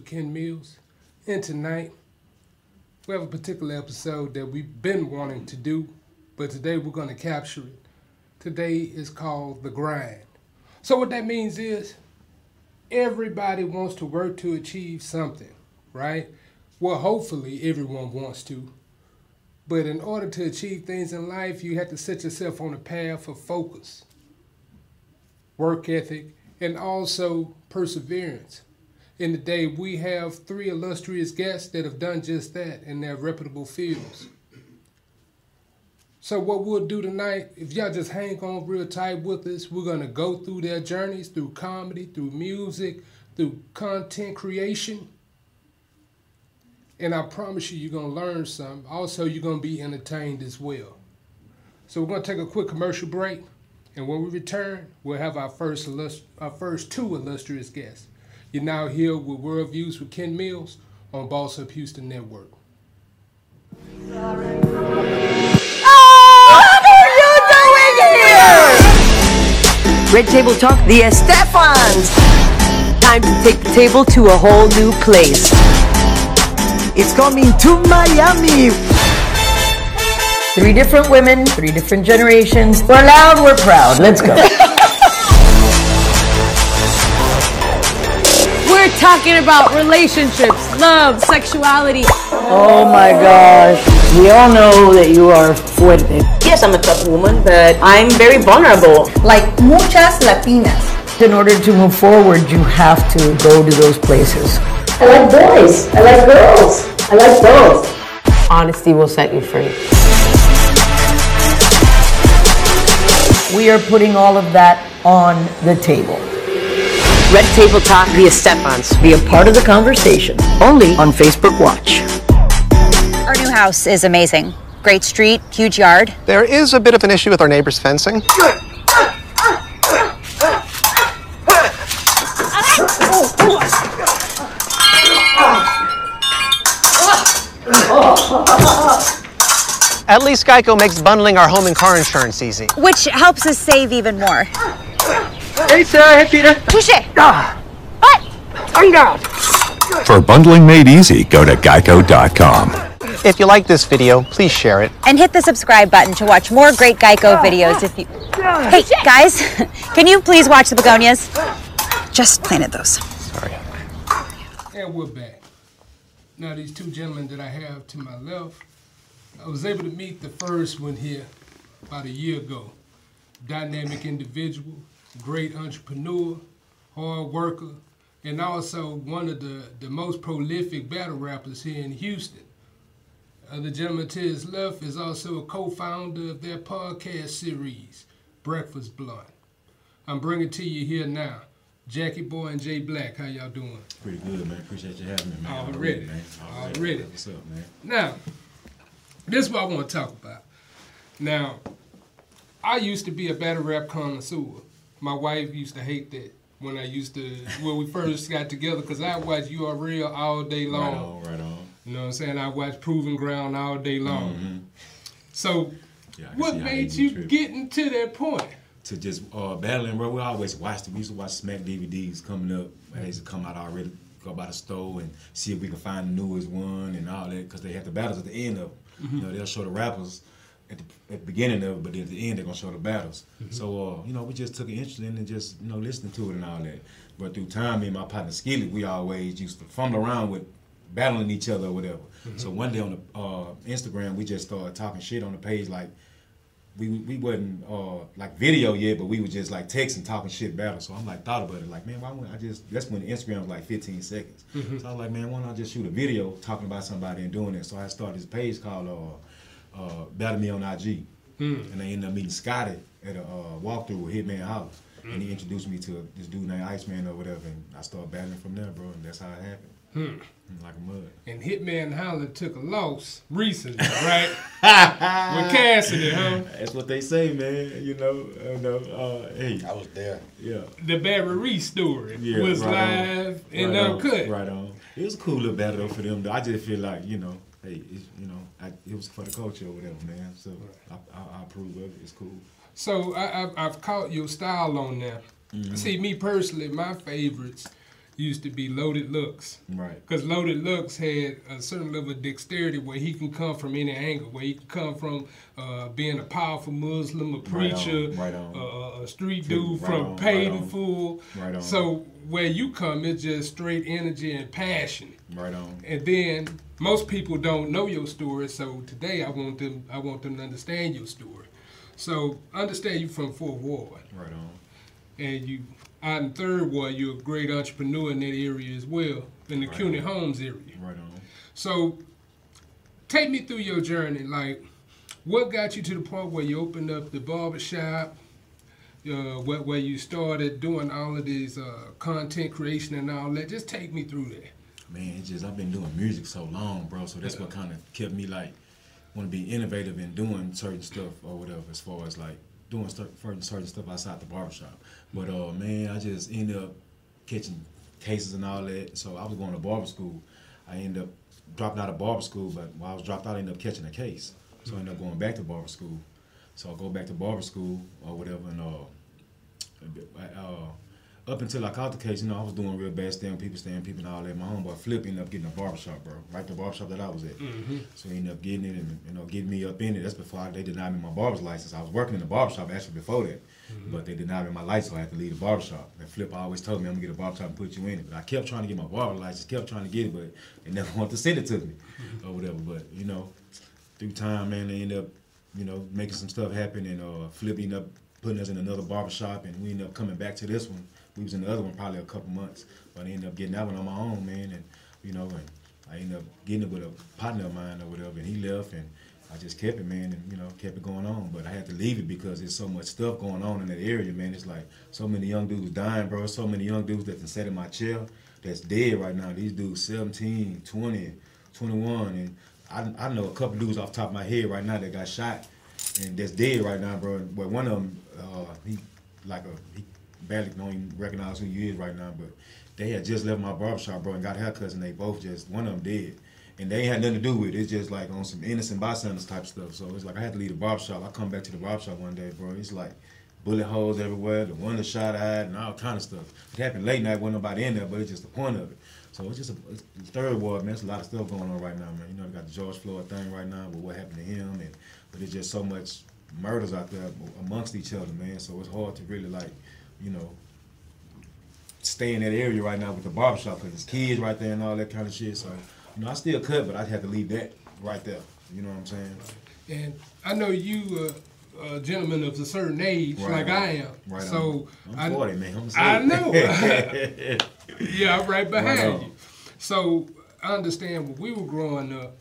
Ken Mills. And tonight, we have a particular episode that we've been wanting to do, but today we're going to capture it. Today is called The Grind. So, what that means is everybody wants to work to achieve something, right? Well, hopefully, everyone wants to. But in order to achieve things in life, you have to set yourself on a path of focus, work ethic, and also perseverance. In the day, we have three illustrious guests that have done just that in their reputable fields. So, what we'll do tonight, if y'all just hang on real tight with us, we're to go through their journeys through comedy, through music, through content creation. And I promise you, you're to learn something. Also, you're to be entertained as well. So, we're to take a quick commercial break. And when we return, we'll have our first, our first two illustrious guests. You're now here with World Views with Ken Mills on Boss Up Houston Network. Oh, Red Table Talk, the Estefans. Time to take the table to a whole new place. It's coming to Miami. Three different women, three different generations. We're loud, we're proud. Let's go. talking about relationships, love, sexuality. oh my gosh. We all know that you are fuerte. Yes, I'm a tough woman, but I'm very vulnerable. like muchas latinas. In order to move forward, you have to go to those places. I like boys. I like girls. I like both. Honesty will set you free. We are putting all of that on the table. Red Table Talk the Estefans. Be a part of the conversation. Only on Facebook Watch. Our new house is amazing. Great street, huge yard. There is a bit of an issue with our neighbor's fencing. At least Geico makes bundling our home and car insurance easy. Which helps us save even more. Hey, Sarah. Hey, Peter. Touche! Ah. For bundling made easy, go to geico.com. If you like this video, please share it. And hit the subscribe button to watch more great Geico ah. videos if you. Ah. Hey, guys, can you please watch the begonias? Just planted those. Sorry. And we're back. Now, these two gentlemen that I have to my left, I was able to meet the first one here about a year ago. Dynamic individual, great entrepreneur, hard worker, and also one of the, the most prolific battle rappers here in Houston. Uh, the gentleman to his left is also a co-founder of their podcast series, Breakfast Blunt. I'm bringing to you here now, Jackie Boy and Jay Black. How y'all doing? Pretty good, man. Appreciate you having me, man. Already. man. Already. What's up, man? Now, this is what I want to talk about. Now, I used to be a battle rap connoisseur. My wife used to hate that when I used to when we first got together because I watched URL all day long. Right on, right on. You know what I'm saying? I watched Proven Ground all day long. So, Yeah, what made you trip. getting to that point? To just uh, battling, bro. We always watched it. We used to watch Smack DVDs coming up. They used to come out already, go by the store and see if we could find the newest one and all that because they have the battles at the end of them. Mm-hmm. You know, they'll show the rappers at the, at the beginning of it, but at the end they're gonna show the battles. Mm-hmm. So, uh, you know, we just took an interest in and just you know listening to it and all that. But through time, me and my partner Skillet, we always used to fumble around with battling each other or whatever. Mm-hmm. So one day on the uh, Instagram, we just started talking shit on the page like we we wasn't uh, like video yet, but we were just like texting, talking shit battle. So I'm like thought about it, like man, why wouldn't I just? That's when Instagram was like 15 seconds. So I was like, man, why don't I just shoot a video talking about somebody and doing it? So I started this page called uh, uh, Battle Me on IG, and I ended up meeting Scotty at a uh, walkthrough with Hitman House, and he introduced me to this dude named Iceman or whatever, and I started battling from there, bro, and that's how it happened. Like a mud. And Hitman Holla took a loss recently, right? With Cassidy, huh? That's what they say, man. You know, you know. Uh, hey, I was there. yeah. The Barry Reese story Yeah, was right on. live and right uncut. On, right on. It was a cool little battle for them. Though I just feel like you know, hey, it's, you know, I, it was for the culture or whatever, man. So I, I, I approve of it. It's cool. So I, I've caught your style on there. See, me personally, my favorites used to be Loaded Lux. Right. Because Loaded Lux had a certain level of dexterity where he can come from any angle, where he can come from uh, being a powerful Muslim, a Right on, preacher, right on. Uh, a street Right dude from on, paid right full. Right on. So where you come, it's just straight energy and passion. Right on. And then most people don't know your story, so today I want them I want them to understand your story. So understand you from Fourth Ward, Right on. and you out in Third Ward, you're a great entrepreneur in that area as well, in the Right. Cuney Homes area. Right on. So take me through your journey. Like, what got you to the point where you opened up the barber shop? Uh, where, where you started doing all of these uh, content creation and all that. Just take me through that. Man, it's just I've been doing music so long, bro. So that's what kind of kept me like want to be innovative in doing certain stuff or whatever, as far as like doing certain certain stuff outside the barbershop. But uh, man, I just ended up catching cases and all that. So I was going to barber school. I ended up dropping out of barber school, but while I was dropped out, I ended up catching a case. So I ended up going back to barber school. So I go back to barber school or whatever, and uh, uh, up until I caught the case, you know, I was doing real bad, staying people, staying people, and all that. My homeboy Flip ended up getting a barbershop, bro, right the barbershop that I was at. Mm-hmm. So he ended up getting it and you know getting me up in it. That's before I, they denied me my barber's license. I was working in the barbershop actually before that, mm-hmm. but they denied me my license, so I had to leave the barbershop. And Flip always told me I'm gonna get a barbershop and put you in it. But I kept trying to get my barber license, kept trying to get it, but they never wanted to send it to me mm-hmm. or whatever. But you know, through time, man, they ended up, you know, making some stuff happen, and uh, Flip ended up putting us in another barbershop, and we ended up coming back to this one. We was in the other one probably a couple months, but I ended up getting that one on my own, man, and you know, and I ended up getting it with a partner of mine or whatever, and he left, and I just kept it, man, and you know, kept it going on. But I had to leave it because there's so much stuff going on in that area, man. It's like so many young dudes dying, bro. So many young dudes that can sat in my chair that's dead right now. These dudes 17, 20, 21, and I, I know a couple dudes off top of my head right now that got shot and that's dead right now, bro. But one of them, uh, he like a he barely don't even recognize who you is right now. But they had just left my barbershop, bro, and got haircuts, and they both just one of them dead. And they had nothing to do with it. It's just like on some innocent bystanders type stuff. So it's like I had to leave the barbershop. I come back to the barbershop one day, bro. It's like bullet holes everywhere, the one that shot at, and all kind of stuff. It happened late night, wasn't nobody in there, but it's just the point of it. So it's just a it's third world, man. There's a lot of stuff going on right now, man. You know, we got the George Floyd thing right now, with what happened to him, and but there's just so much murders out there amongst each other, man. So it's hard to really like, you know, stay in that area right now with the barbershop because there's kids right there and all that kind of shit. So, you know, I still cut, but I'd have to leave that right there. You know what I'm saying? And I know you, uh, a gentleman of a certain age, Right like on. I am. Right so on. I, I'm 40, man. I'm I know. yeah, I'm right behind Right you. So I understand when we were growing up,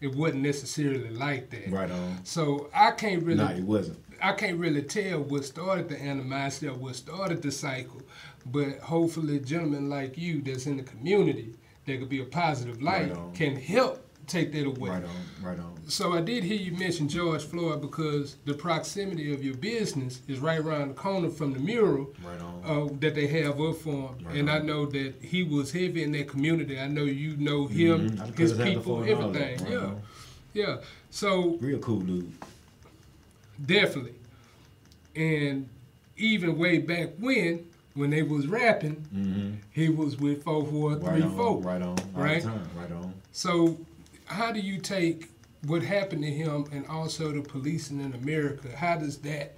it wasn't necessarily like that. Right on. So I can't really. Nah, it wasn't. I can't really tell what started the animosity or what started the cycle, but hopefully, gentlemen like you that's in the community that could be a positive light Right can help take that away. Right on. Right on. So I did hear you mention George Floyd because the proximity of your business is right around the corner from the mural Right on. uh, that they have up for him, Right and I know that he was heavy in that community. I know you know him, Mhm. His people, before and all that. everything. Right yeah, on. yeah. So Real cool dude. Definitely. And even way back when, when they was rapping, he was with 443 Mm-hmm. Right on. folk. Right on. Right? Right on. So how do you take what happened to him and also the policing in America? How does that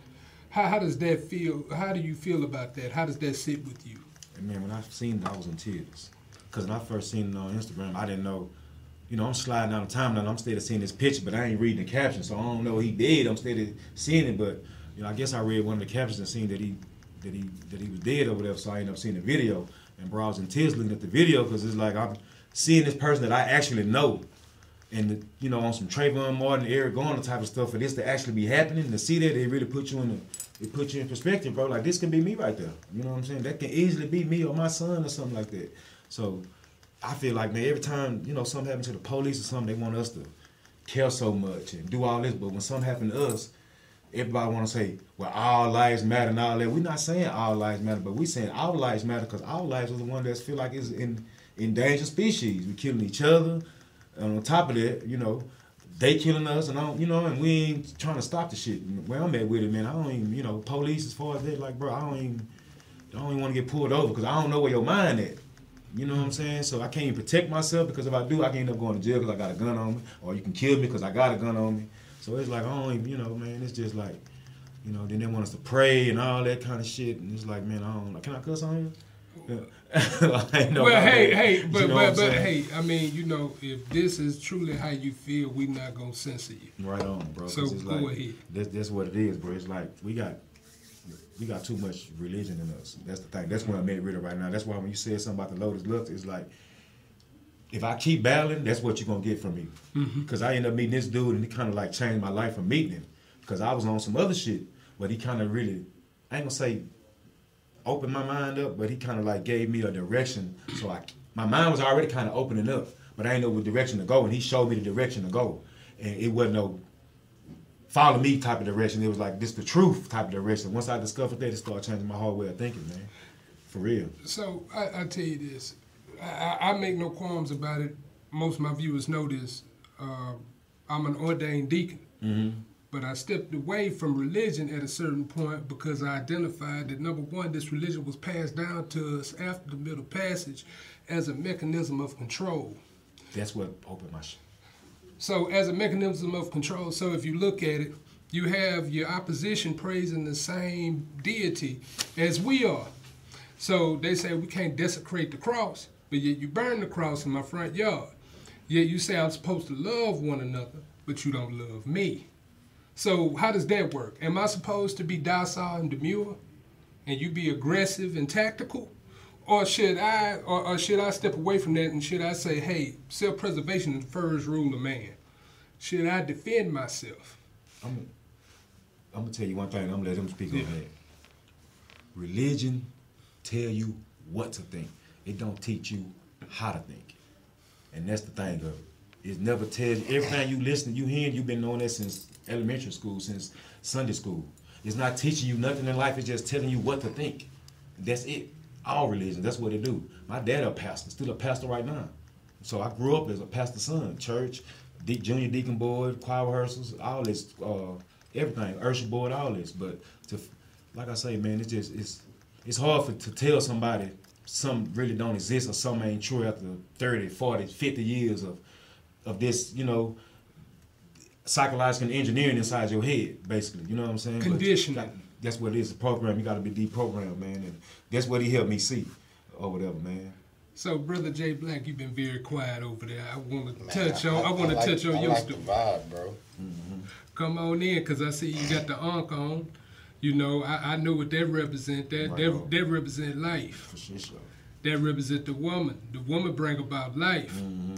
how, how does that feel? How do you feel about that? How does that sit with you? And man, when I seen it, I was in tears. Cause when I first seen it on Instagram, I didn't know. You know, I'm sliding down the timeline. I'm steady seeing this picture, but I ain't reading the caption, so I don't know he did. I'm steady seeing it, but you know, I guess I read one of the captions and seen that he that he that he was dead or whatever. So I ended up seeing the video, and bro, I tears looking at the video because it's like I'm seeing this person that I actually know, and you know, on some Trayvon Martin, Eric Garner type of stuff, for this to actually be happening, to see that, it really put you in the, it put you in perspective, bro. Like this can be me right there. You know what I'm saying? That can easily be me or my son or something like that. So I feel like man, every time you know something happens to the police or something, they want us to care so much and do all this. But when something happened to us, everybody want to say, well, all lives matter and all that. We're not saying all lives matter, but we saying our lives matter because our lives are the one that feel like it's in endangered species. We killing each other. And on top of that, you know, they killing us, and I don't, you know, and we ain't trying to stop the shit. Where I'm at with it, man, I don't even, you know, police as far as that, like, bro, I don't even, I don't even want to get pulled over because I don't know where your mind at. You know what I'm saying? So I can't even protect myself because if I do, I can end up going to jail because I got a gun on me, or you can kill me because I got a gun on me. So it's like I don't even, you know, man. It's just like, you know, then they want us to pray and all that kind of shit, and it's like, man, I don't. Can I cuss on you? Yeah. I know Well, hey, that. hey, You but know but but hey, I mean, you know, if this is truly how you feel, we're not gonna censor you. Right on, bro. So go like, ahead. That's, that's what it is, bro. It's like we got we got too much religion in us. That's the thing. That's what I'm rid of right now. That's why when you said something about the Loaded Lux, it's like if I keep battling, that's what you're gonna get from me. Mm-hmm. Because I end up meeting this dude, and he kind of like changed my life from meeting him. Because I was on some other shit, but he kind of really, I ain't gonna say opened my mind up, but he kind of like gave me a direction. So I, my mind was already kind of opening up, but I ain't know what direction to go, and he showed me the direction to go, and it wasn't no follow me type of direction. It was like this the truth type of direction. Once I discovered that, it started changing my whole way of thinking, man. For real. So I, I tell you this, I, I- make no qualms about it. Most of my viewers know this. Uh, I'm an ordained deacon, but I stepped away from religion at a certain point because I identified that number one, this religion was passed down to us after the Middle Passage as a mechanism of control. That's what opened my shit. So, as a mechanism of control, so if you look at it, you have your opposition praising the same deity as we are. So they say we can't desecrate the cross, but yet you burn the cross in my front yard. Yet you say I'm supposed to love one another, but you don't love me. So how does that work? Am I supposed to be docile and demure, and you be aggressive and tactical? Or should I or, or should I step away from that and should I say, hey, self-preservation is the first rule of man? Should I defend myself? I'm, I'm gonna tell you one thing. I'm gonna let him speak on that. Religion tell you what to think. It don't teach you how to think, and that's the thing of it. It never tells you everything you listen, you hear. You've been knowing that since elementary school, since Sunday school. It's not teaching you nothing in life. It's just telling you what to think. That's it. All religions. That's what they do. My dad a pastor, still a pastor right now. So I grew up as a pastor's son, church, de- junior deacon board, choir rehearsals, all this, uh, everything, usher board, all this. But to, like I say, man, it's just it's it's hard for to tell somebody some really don't exist or some ain't true after 30, 40, 50 years of of this, you know, psychological engineering inside your head, basically. You know what I'm saying? Conditioning. That- that's what it is. The program. You got to be deprogrammed, man, and that's what he helped me see, or whatever, man. So, brother Jay Black, you've been very quiet over there. I want to Man, touch on. I, want to like- touch on I your like story. the vibe, bro. Come on in, cause I see you got the ankh on. You know, I, I know what that represent. That Right that, on. that represent life. For sure, sure. That represent the woman. The woman bring about life. Mm-hmm.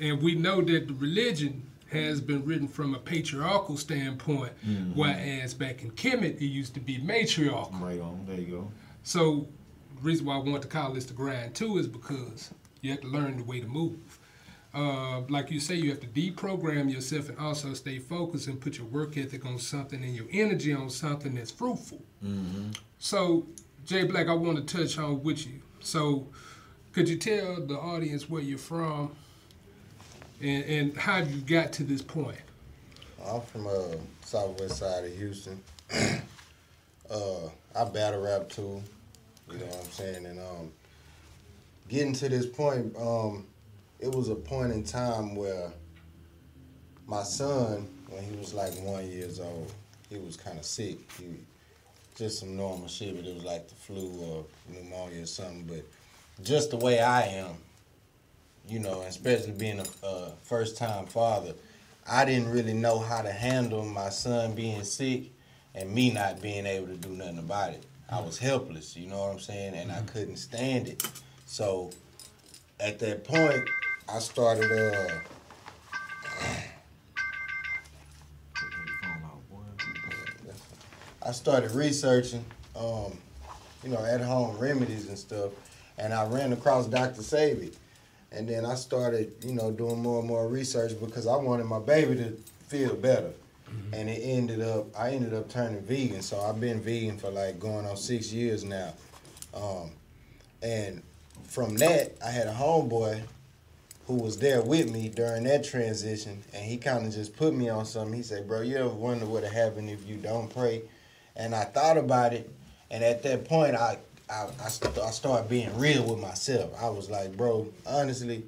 And we know that the religion has been written from a patriarchal standpoint, Mm-hmm. whereas back in Kemet it used to be matriarchal. Right on. There you go. So, the reason why I want to call this the grind too is because you have to learn the way to move. Uh, like you say, you have to deprogram yourself and also stay focused and put your work ethic on something and your energy on something that's fruitful. So, Jay Black, I want to touch on with you. So, could you tell the audience where you're from and, and how you got to this point? I'm from uh southwest side of Houston. uh, I battle rap too. You know what I'm saying? And um, getting to this point, um, it was a point in time where my son, when he was like one years old, he was kind of sick. He just some normal shit, but it was like the flu or pneumonia or something. But just the way I am, you know, especially being a, a first time father, I didn't really know how to handle my son being sick and me not being able to do nothing about it. I was helpless, you know what I'm saying? And I couldn't stand it. So at that point, I started uh Put your phone out, boy. I started researching, um, you know, at home remedies and stuff, and I ran across Dr. Sebi. And then I started, you know, doing more and more research because I wanted my baby to feel better. And it ended up, I ended up turning vegan. So I've been vegan for like going on six years now. Um, and from that, I had a homeboy who was there with me during that transition, and he kind of just put me on something. He said, "Bro, you ever wonder what'd happen if you don't pray?" And I thought about it, and at that point, I I, I, st- I started being real with myself. I was like, bro, honestly,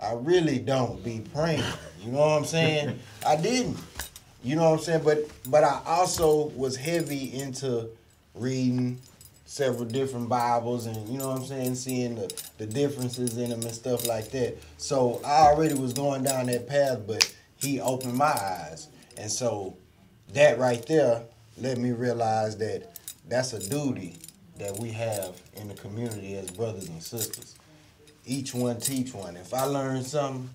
I really don't be praying. You know what I'm saying? I didn't. You know what I'm saying? But but I also was heavy into reading several different Bibles and you know what I'm saying, seeing the, the differences in them and stuff like that. So I already was going down that path, but he opened my eyes. And so that right there let me realize that that's a duty that we have in the community as brothers and sisters. Each one teach one. If I learn something,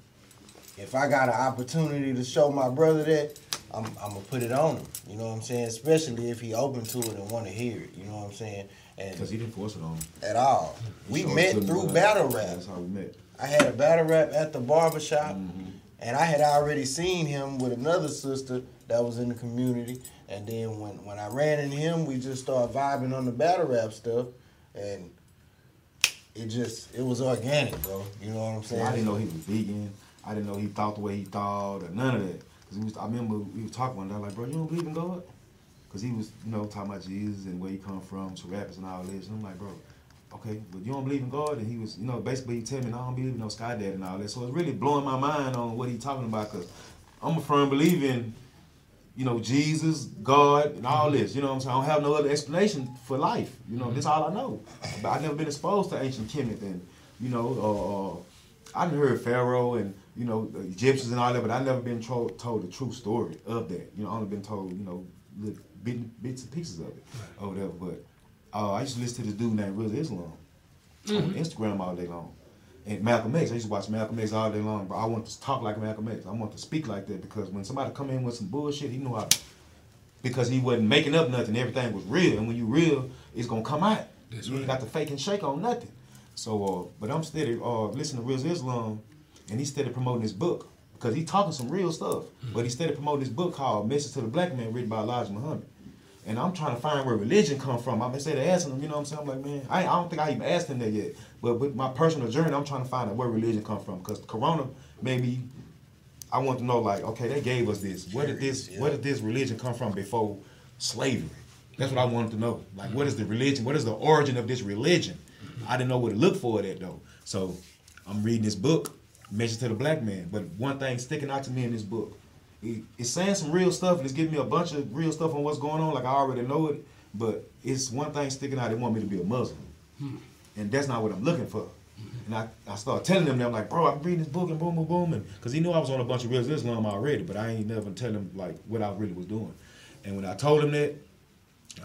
if I got an opportunity to show my brother that, I'm, I'm gonna put it on him. You know what I'm saying? Especially if he open to it and want to hear it. You know what I'm saying? And Because he didn't force it on him at all. We met through battle rap. That's how we met. I had a battle rap at the barbershop, Mm-hmm. and I had already seen him with another sister that was in the community. And then when, when I ran into him, we just started vibing on the battle rap stuff, and it just it was organic, bro. You know what I'm saying? I didn't know he was vegan. I didn't know he thought the way he thought or none of that. Cause was, I remember we were talking one day like, bro, you don't believe in God? Cause he was, you know, talking about Jesus and where he come from, to rappers and all this. And I'm like, bro, okay, but you don't believe in God? And he was, you know, basically he tell me, no, I don't believe in no sky dad and all that. So it's really blowing my mind on what he talking about. Cause I'm a firm believer in, you know, Jesus, God, and all this. You know what I'm saying? I don't have no other explanation for life. You know, this all I know. But I've never been exposed to ancient Kemet and, you know, uh, uh, I done heard Pharaoh and, you know, the Egyptians and all that, but I've never been told, told the true story of that. You know, I've only been told, you know, little bit, bits and pieces of it or whatever. But uh, I used to listen to this dude named Real Islam on Instagram all day long. And Malcolm X, I used to watch Malcolm X all day long, but I want to talk like Malcolm X. I want to speak like that because when somebody come in with some bullshit, he knew how to, because he wasn't making up nothing. Everything was real, and when you real, it's gonna come out. That's you ain't right. got to fake and shake on nothing. So, uh, but I'm steady uh, listening to Real Islam, and he's steady promoting his book because he's talking some real stuff. But he's steady promoting this book called Message to the Black Man, written by Elijah Muhammad. And I'm trying to find where religion come from. I'm instead of asking him, you know what I'm saying? I'm like, man, I, I don't think I even asked him that yet. But with my personal journey, I'm trying to find out where religion come from. Because Corona made me, I want to know, like, okay, they gave us this. Where did this, where did this religion come from before slavery? That's what I wanted to know. Like, what is the religion? What is the origin of this religion? I didn't know where to look for that though. So I'm reading this book, Message to the Black Man. But one thing sticking out to me in this book, it- it's saying some real stuff and it's giving me a bunch of real stuff on what's going on. Like I already know it, but it's one thing sticking out. They want me to be a Muslim, hmm. And that's not what I'm looking for. And I, I started telling that I'm like, bro, I'm reading this book and boom, boom, boom, and because he knew I was on a bunch of real Islam already, but I ain't never tell him like what I really was doing. And when I told him that,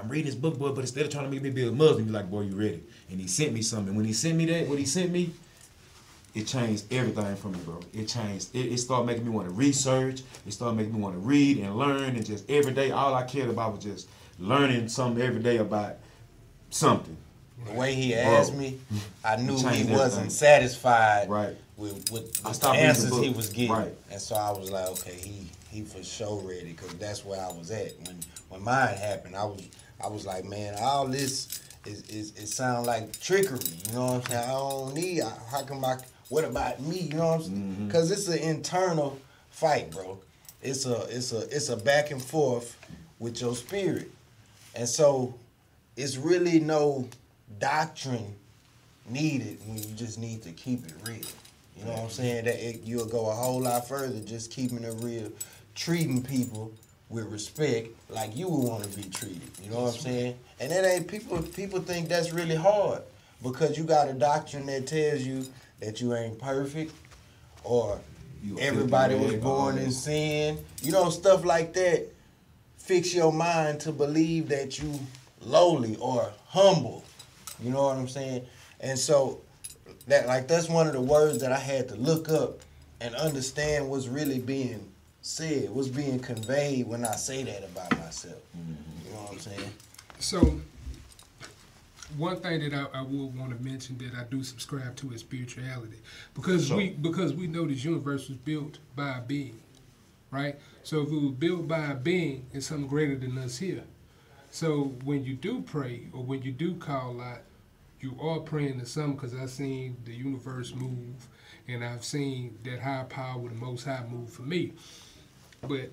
I'm reading this book, boy, but instead of trying to make me be a Muslim, he's like, boy, you ready? And he sent me something. When he sent me that, what he sent me, it changed everything for me, bro. It changed. It, it started making me want to research. It started making me want to read and learn. And just every day, all I cared about was just learning something every day about something. The way he Bro. asked me, I knew he wasn't everything. satisfied Right. with, with, with the reading the answers he was getting. Right. And so I was like, okay, he he for sure ready because that's where I was at when when mine happened. I was I was like, man, all this is is it sound like trickery. You know what I'm saying? I don't need. How come I? What about me? You know what I'm saying? Mm-hmm. Because it's an internal fight, bro. It's a it's a it's a back and forth with your spirit, and so it's really no doctrine needed when you just need to keep it real. You know what I'm saying? That it, you'll go a whole lot further just keeping it real, treating people with respect like you would want to be treated. You know what I'm saying? And that ain't people. People think that's really hard because you got a doctrine that tells you that you ain't perfect or You everybody was born in sin. You know stuff like that. Fix your mind to believe that you lowly or humble. You know what I'm saying? And so that like that's one of the words that I had to look up and understand what's really being said, what's being conveyed when I say that about myself. Mm-hmm. You know what I'm saying? So, one thing that I, I would want to mention that I do subscribe to is spirituality, because we because we know this universe was built by a being, right? So if it was built by a being, it's something greater than us here. So when you do pray or when you do call out, you are praying to something because I've seen the universe move, and I've seen that high power, the Most High, move for me. But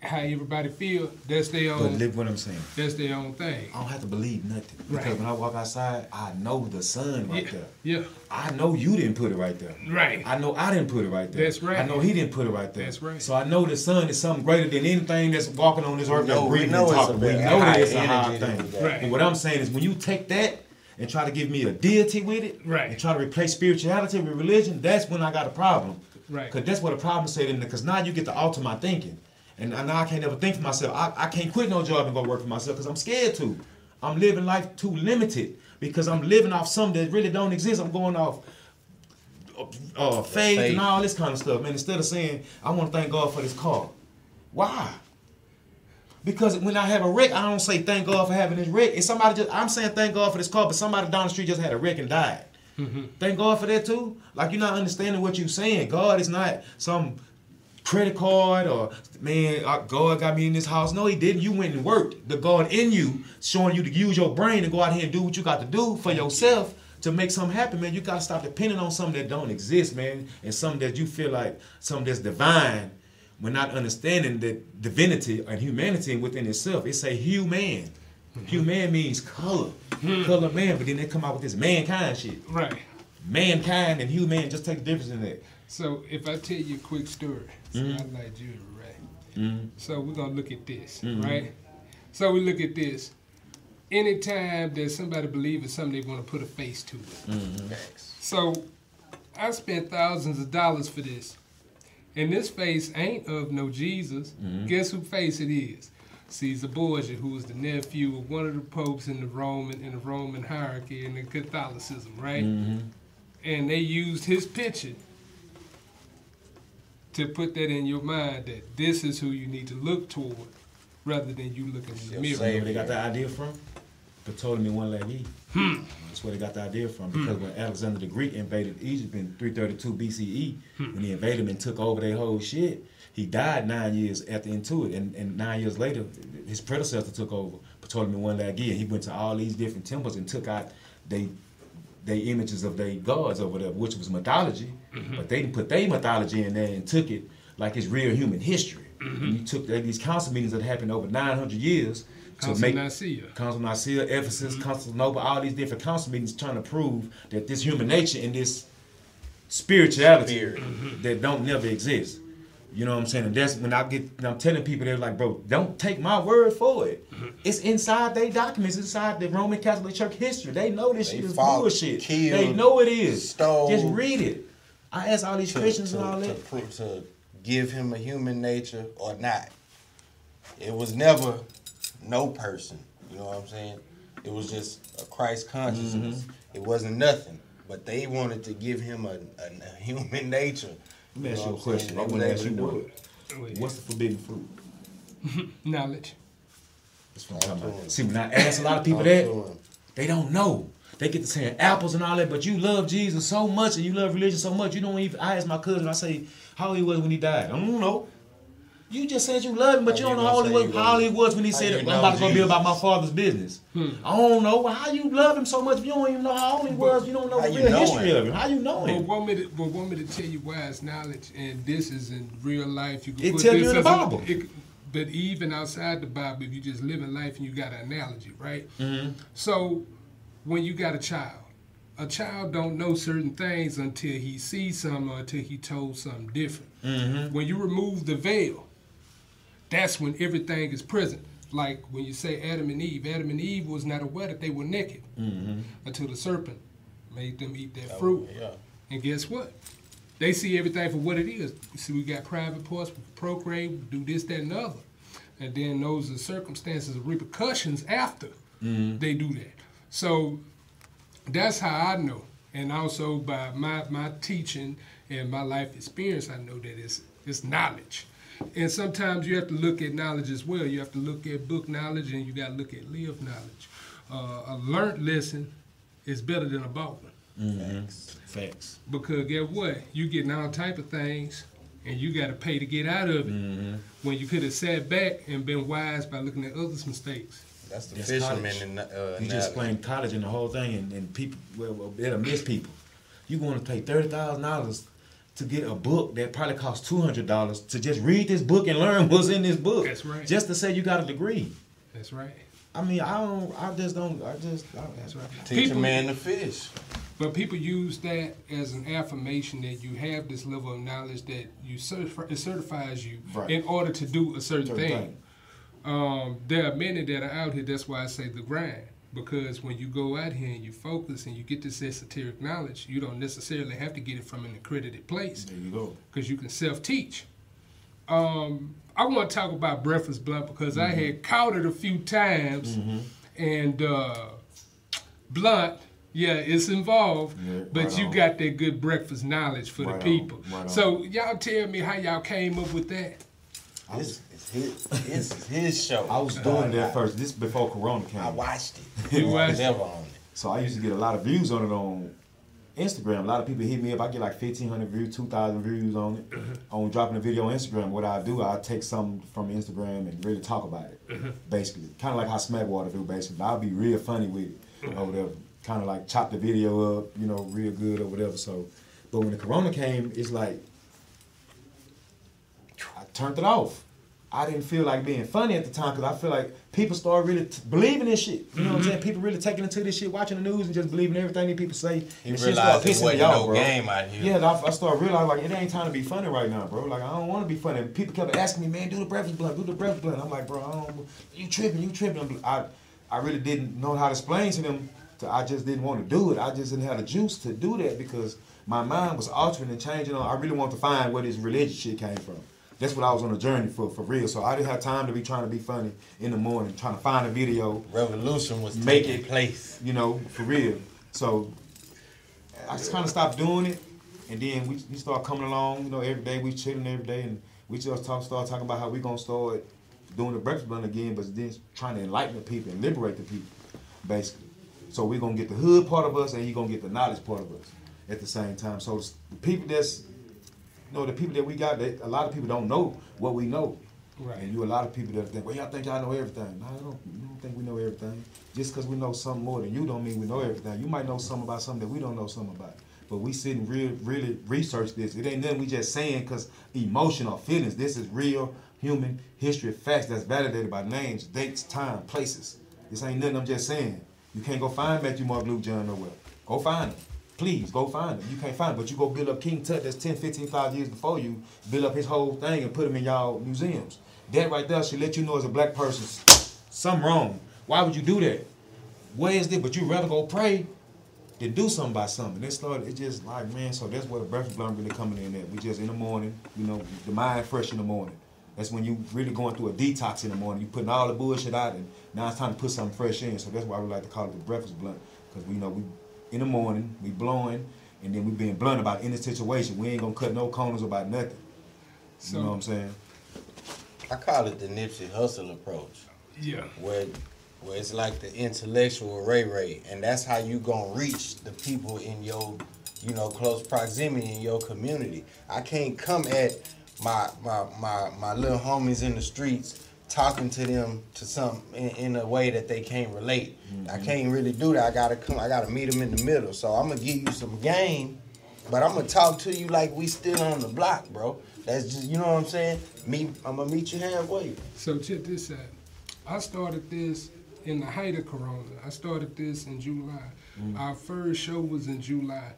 how everybody feel, that's their own. But own. live what I'm saying. That's their own thing. I don't have to believe nothing because Right. when I walk outside, I know the sun right Yeah, there. yeah. I know you didn't put it right there. Right. I know I didn't put it right there. That's right. I know he didn't put it right there. That's right. So I know the sun is something greater than anything that's walking on this earth know- that's we breathing know and it's a talking. We know high it's a high energy thing. that we got. Right. But what I'm saying is when you take that and try to give me a deity with it, Right. and try to replace spirituality with religion, that's when I got a problem. Right. Because that's what a problem said in because now you get to alter my thinking. And now I can't ever think for myself. I, I can't quit no job and go work for myself because I'm scared to. I'm living life too limited because I'm living off something that really don't exist. I'm going off uh, faith, faith. and all this kind of stuff. Man, instead of saying, I want to thank God for this car. Why? Because when I have a wreck, I don't say thank God for having this wreck. If somebody just, I'm saying thank God for this car, but somebody down the street just had a wreck and died. Mm-hmm. Thank God for that too. Like you're not understanding what you're saying. God is not some credit card or man, God got me in this house. No, He didn't. You went and worked. The God in you showing you to use your brain to go out here and do what you got to do for yourself to make something happen, man. You gotta stop depending on something that don't exist, man, and something that you feel like something that's divine. We're not understanding that divinity and humanity within itself. It's a human. Human means color, color man. But then they come out with this mankind shit. Right. Mankind and human just take the difference in that. So if I tell you a quick story, so Mhm. I like jewelry, right? Mhm. So we're gonna look at this, Mhm. right? So we look at this. Anytime that somebody believes in something, they want to put a face to it. Mm-hmm. So I spent thousands of dollars for this. And this face ain't of no Jesus. Mhm. Guess who face it is? Caesar Borgia, who was the nephew of one of the popes in the Roman in the Roman hierarchy in the Catholicism, right? Mhm. And they used his picture to put that in your mind that this is who you need to look toward rather than you looking in the mirror. where they got that idea from? Ptolemy one me. Hmm. That's where they got the idea from. Because when Alexander the Greek invaded Egypt in 332 BCE, Hmm. when he invaded them and took over their whole shit, he died nine years after into it. And, and nine years later, his predecessor took over. Ptolemy one like again. He went to all these different temples and took out they they images of their gods over there, which was mythology. Mm-hmm. But they didn't put their mythology in there and took it like it's real human history. Mm-hmm. And you took uh, these council meetings that happened over 900 years to Council make Nicaea. Council Nicaea, Ephesus, Mm-hmm. Constantinople, all these different council meetings trying to prove that this human nature and this spirituality Mm-hmm. that don't never exist. You know what I'm saying? And that's when I get, when I'm telling people, they're like, bro, don't take my word for it. Mm-hmm. It's inside their documents, inside the Roman Catholic Church history. They know this They shit is fought, bullshit. killed, they know it is. stole. Just read it. I ask all these to, Christians to, and all to, that. pro- to give him a human nature or not. It was never no person. You know what I'm saying? It was just a Christ consciousness. Mm-hmm. It wasn't nothing. But they wanted to give him a, a, a human nature. Let me ask you a know what I'm question. saying? I They want to was ask you able what? it. What's the forbidden fruit? Knowledge. That's what I'm talking about. See, when I ask a lot of people that, they don't know. They get to saying apples and all that, but you love Jesus so much and you love religion so much, you don't even. I ask my cousin, I say, how old he was when he died. I don't know. You just said you love him, but you don't know how he was. How he was when he said, you "I'm know about to go be about my father's business." I don't know how you love him so much. If you don't even know how old he was. You don't know How the real know history him? of him. How you know But him? want me to, but want me to tell you why it's knowledge, and this is in real life. You can It put tell this you in the as a- Bible. it- but even outside the Bible, if you just live in life and you got an analogy, right? Mm-hmm. So when you got a child, a child don't know certain things until he sees something or until he told something different. Mm-hmm. When you remove the veil, that's when everything is present. Like when you say Adam and Eve, Adam and Eve was not aware that they were naked Mm-hmm. until the serpent made them eat that Oh, fruit. yeah. And guess what? They see everything for what it is. You see, we got private parts, we procreate, we do this, that, and the other. And then those are circumstances and repercussions after they do that. So that's how I know. And also by my, my teaching and my life experience, I know that it's, it's knowledge. And sometimes you have to look at knowledge as well. You have to look at book knowledge and you got to look at live knowledge. Uh, a learned lesson is better than a bought one. Mm-hmm. Facts. Because get what? You getting all type of things and you got to pay to get out of it. Mm-hmm. When you could have sat back and been wise by looking at others' mistakes. That's the That's fisherman and uh, You just explained college and the whole thing, and, and people, well, well, it'll miss people. You want to pay thirty thousand dollars to get a book that probably costs two hundred dollars to just read this book and learn what's in this book. That's right. Just to say you got a degree. That's right. I mean, I don't. I just don't. I just. I, That's right. Teach a man to fish. But people use that as an affirmation that you have this level of knowledge that you certif- it certifies you Right. in order to do a certain, Certain thing. thing. Um, there are many that are out here. That's why I say the grind. Because when you go out here and you focus and you get this esoteric knowledge, you don't necessarily have to get it from an accredited place. There you go. Because you can self teach. Um, I want to talk about Breakfast Blunt because I had caught it a few times, and uh, Blunt, yeah, it's involved, Yeah, but right you on. got that good breakfast knowledge for Right the on, people. right on. so y'all tell me how y'all came up with that. I was, his, his show. I was doing that first. This before Corona came. I watched it. You watched? Never on it. So I used to get a lot of views on it on Instagram. A lot of people hit me up. I get like fifteen hundred views, two thousand views on it. Uh-huh. on dropping a video on Instagram, what I do, I take something from Instagram and really talk about it. Uh-huh. Basically, kind of like how Smackwater do. Basically, I'll be real funny with it uh-huh. or whatever. Kind of like chop the video up, you know, real good or whatever. So, but when the Corona came, it's like I turned it off. I didn't feel like being funny at the time because I feel like people start really t- believing this shit. You know what I'm mm-hmm. saying? People really taking into this shit, watching the news and just believing everything that people say. He and shit start realized it pissing wasn't me off, no bro. game out here. Yeah, I, I started realizing like it ain't time to be funny right now, bro. Like I don't want to be funny. People kept asking me, man, do the breakfast blunt, do the breakfast blunt. I'm like, bro, I don't, you tripping, you tripping. I, I really didn't know how to explain to them. To, I just didn't want to do it. I just didn't have the juice to do that because my mind was altering and changing. I really wanted to find where this religious shit came from. That's what I was on a journey for, for real. So I didn't have time to be trying to be funny in the morning, trying to find a video, Revolution was Make taking it. place. you know, for real. So I just kind of stopped doing it, and then we, we start coming along. You know, every day we chilling every day, and we just talk, start talking about how we gonna start doing the breakfast blunt again, but then trying to enlighten the people and liberate the people, basically. So we're gonna get the hood part of us, and you gonna get the knowledge part of us at the same time. So the people that's know, the people that we got, they, a lot of people don't know what we know. Right. And you a lot of people that think, well, y'all think y'all know everything. No, I don't, I don't think we know everything. Just because we know something more than you don't mean we know everything. You might know something about something that we don't know something about. But we sit and really, really research this. It ain't nothing we just saying because emotion or feelings. This is real human history facts that's validated by names, dates, time, places. This ain't nothing I'm just saying. You can't go find Matthew, Mark, Luke, John nowhere. Go find them. Please go find them. You can't find them, but you go build up King Tut that's 10, 15, 5 years before you, build up his whole thing and put him in y'all museums. That right there should let you know as a black person, something wrong. Why would you do that? What is this? But you rather go pray than do something by something. It started, it just like, man, so that's where the breakfast blunt really coming in at. We just in the morning, you know, the mind fresh in the morning. That's when you really going through a detox in the morning. You putting all the bullshit out, and now it's time to put something fresh in. So that's why we like to call it the breakfast blunt, because we know we in the morning we blowing, and then we being blunt about any situation. We ain't gonna cut no corners about nothing. So- you know what I'm saying? I call it the Nipsey Hussle approach. Yeah. where where it's like the intellectual Ray Ray, and that's how you gonna reach the people in your, you know, close proximity in your community. I can't come at my my my, my little homies in the streets talking to them to some in, in a way that they can't relate. I can't really do that. I gotta come. I gotta meet them in the middle. So I'm gonna give you some game, but I'm gonna talk to you like we still on the block, bro. That's just you know what I'm saying. Me, I'm gonna meet you halfway. So check this out. I started this in the height of Corona. I started this in July. Our first show was in July.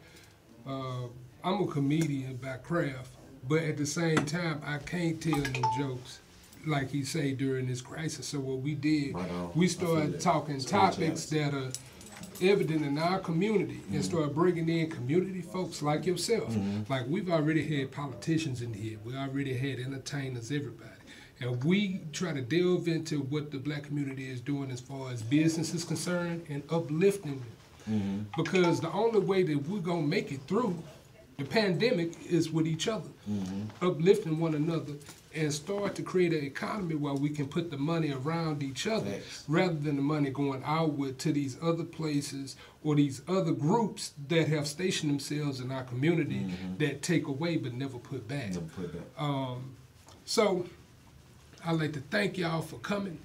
Uh, I'm a comedian by craft, but at the same time, I can't tell no jokes like he say during this crisis. So what we did, Right we started talking topics that are evident in our community and start bringing in community folks like yourself. Like we've already had politicians in here. We already had entertainers, everybody. And we try to delve into what the black community is doing as far as business is concerned and uplifting them. Because the only way that we're gonna make it through the pandemic is with each other, uplifting one another, and start to create an economy where we can put the money around each other Facts. rather than the money going outward to these other places or these other groups that have stationed themselves in our community that take away but never put back. Never put that. Um, so I'd like to thank y'all for coming.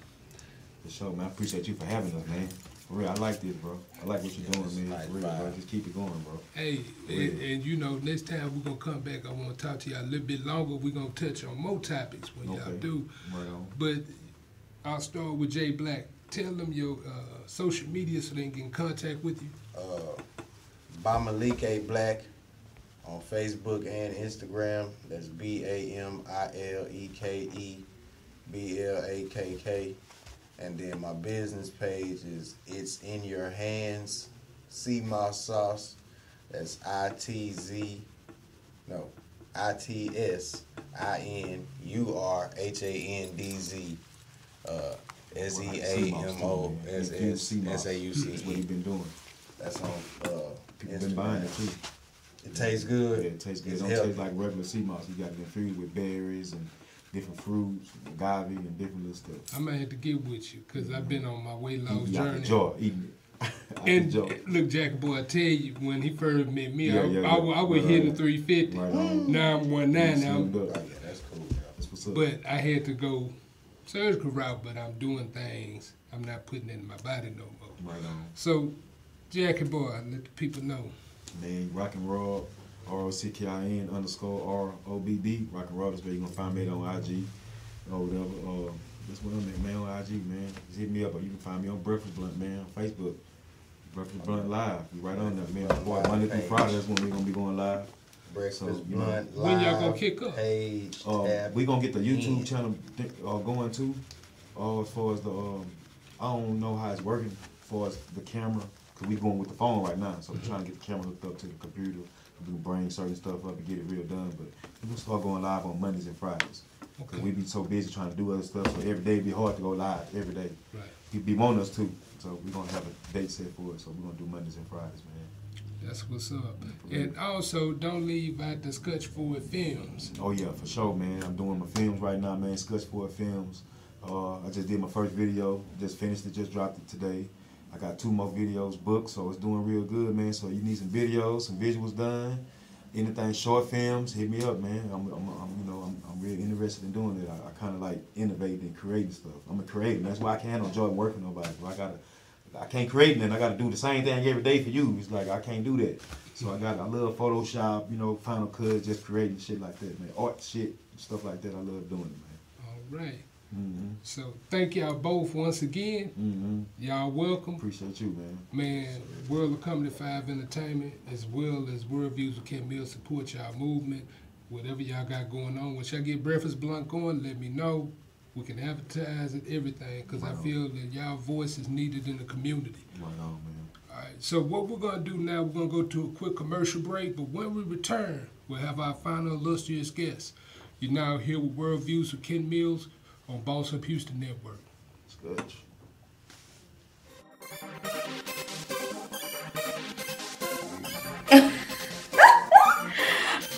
For sure, man. I appreciate you for having us, man. For real, I like this, bro. I like what you're doing, man. For real, bro. Just keep it going, bro. Hey, and, and you know, next time we're gonna come back, I want to talk to y'all a little bit longer. We're gonna touch on more topics when y'all do. Right on. But I'll start with Jay Black. Tell them your uh, social media so they can get in contact with you. Uh, by Malik A Black on Facebook and Instagram. That's B A M I L E K E B L A K K. And then my business page is It's in Your Hands, Sea Moss Sauce. That's I T Z, no, I T S I N U R H A N D Z. Uh, S E A M O S S S A U C That's what he been doing. That's on uh, People been buying it too. It tastes good. Yeah, it tastes good. It don't healthy. taste like regular sea moss. You got it infused with berries and different fruits, agave and different little stuff. I might have to get with you because I've been on my weight loss Eating journey. jar, eating it. And look, Jack boy, I tell you, when he first met me, Yeah, I, yeah, I, yeah. I was Right hitting 350. Right on. Now I'm 190. Slimmed now. Oh, yeah, that's cool. That's what's up. But I had to go surgical route, but I'm doing things. I'm not putting it in my body no more. Right on. So, Jackie boy, let the people know. Man, rock and roll, R O C K I N underscore R O B D. Rock and roll. That's where you gonna find me on IG or whatever. Uh, that's what I'm at, man. On IG, man. Just hit me up, or you can find me on Breakfast Blunt, man. On Facebook, Breakfast Blunt Live. We right on there, man. Boy, Monday through Friday. That's when we gonna be going live. Breakfast So, you know, Blunt When y'all gonna kick up? Page, Uh, tab. we gonna get the YouTube Yeah. channel think, uh, going too. Uh, as far as the, um, I don't know how it's working as far as the camera, cause we going with the phone right now. So we're trying to get the camera hooked up to the computer. We bring certain stuff up and get it real done. But we gonna start going live on Mondays and Fridays. Okay. we be so busy trying to do other stuff. So every day be hard to go live every day. Right. He be wanting us too, So we're gonna have a date set for it. So we're gonna do Mondays and Fridays, man. That's what's up. And also, don't leave out the Scotch Forward Films. Oh yeah, for sure, man. I'm doing my films right now, man. Scotch Ford Films. Uh, I just did my first video. Just finished it. Just dropped it today. I got two more videos booked, so it's doing real good, man. So you need some videos, some visuals done, anything short films, hit me up, man. I'm, I'm, I'm you know, I'm, I'm really interested in doing it. I, I kind of like innovating and creating stuff. I'm a creator. That's why I can't enjoy working nobody. I gotta, I can't create and I gotta do the same thing every day for you. It's like I can't do that. So I got, I love Photoshop, you know, Final Cut, just creating shit like that, man. Art shit, stuff like that. I love doing it, All right. Man. So, thank y'all both once again. Mm-hmm. Mm-hmm. Y'all welcome. Appreciate you, man. Man, World of Comedy 5 Entertainment, as well as World Views with Ken Mills, support y'all movement. Whatever y'all got going on. Once y'all get Breakfast Blunt going, let me know. We can advertise it, everything, because I Right on. feel that y'all voice is needed in the community. Right on, man. All right, so what we're going to do now, we're going to go to a quick commercial break, but when we return, we'll have our final illustrious guest. You're now here with World Views with Ken Mills on Boss Up Houston Network. Scotch.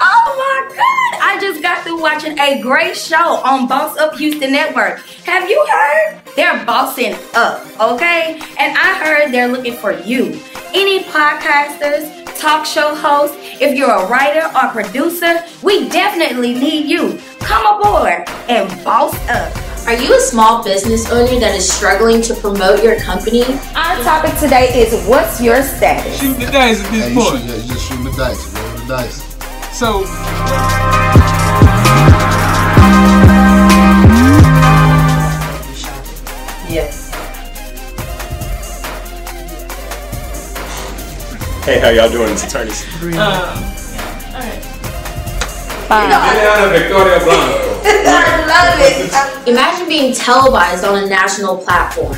Oh my God! I just got through watching a great show on Boss Up Houston Network. Have you heard? They're bossing up, okay? And I heard they're looking for you. Any podcasters, talk show hosts, if you're a writer or producer, we definitely need you. Come aboard and boss up. Are you a small business owner that is struggling to promote your company? Our topic today is what's your status? Shoot the dice at this Hey, you, point. shoot, yeah, you just shooting the dice, roll the dice. So, Yes. Hey, how y'all doing? It's attorneys. I love it. Imagine being televised on a national platform.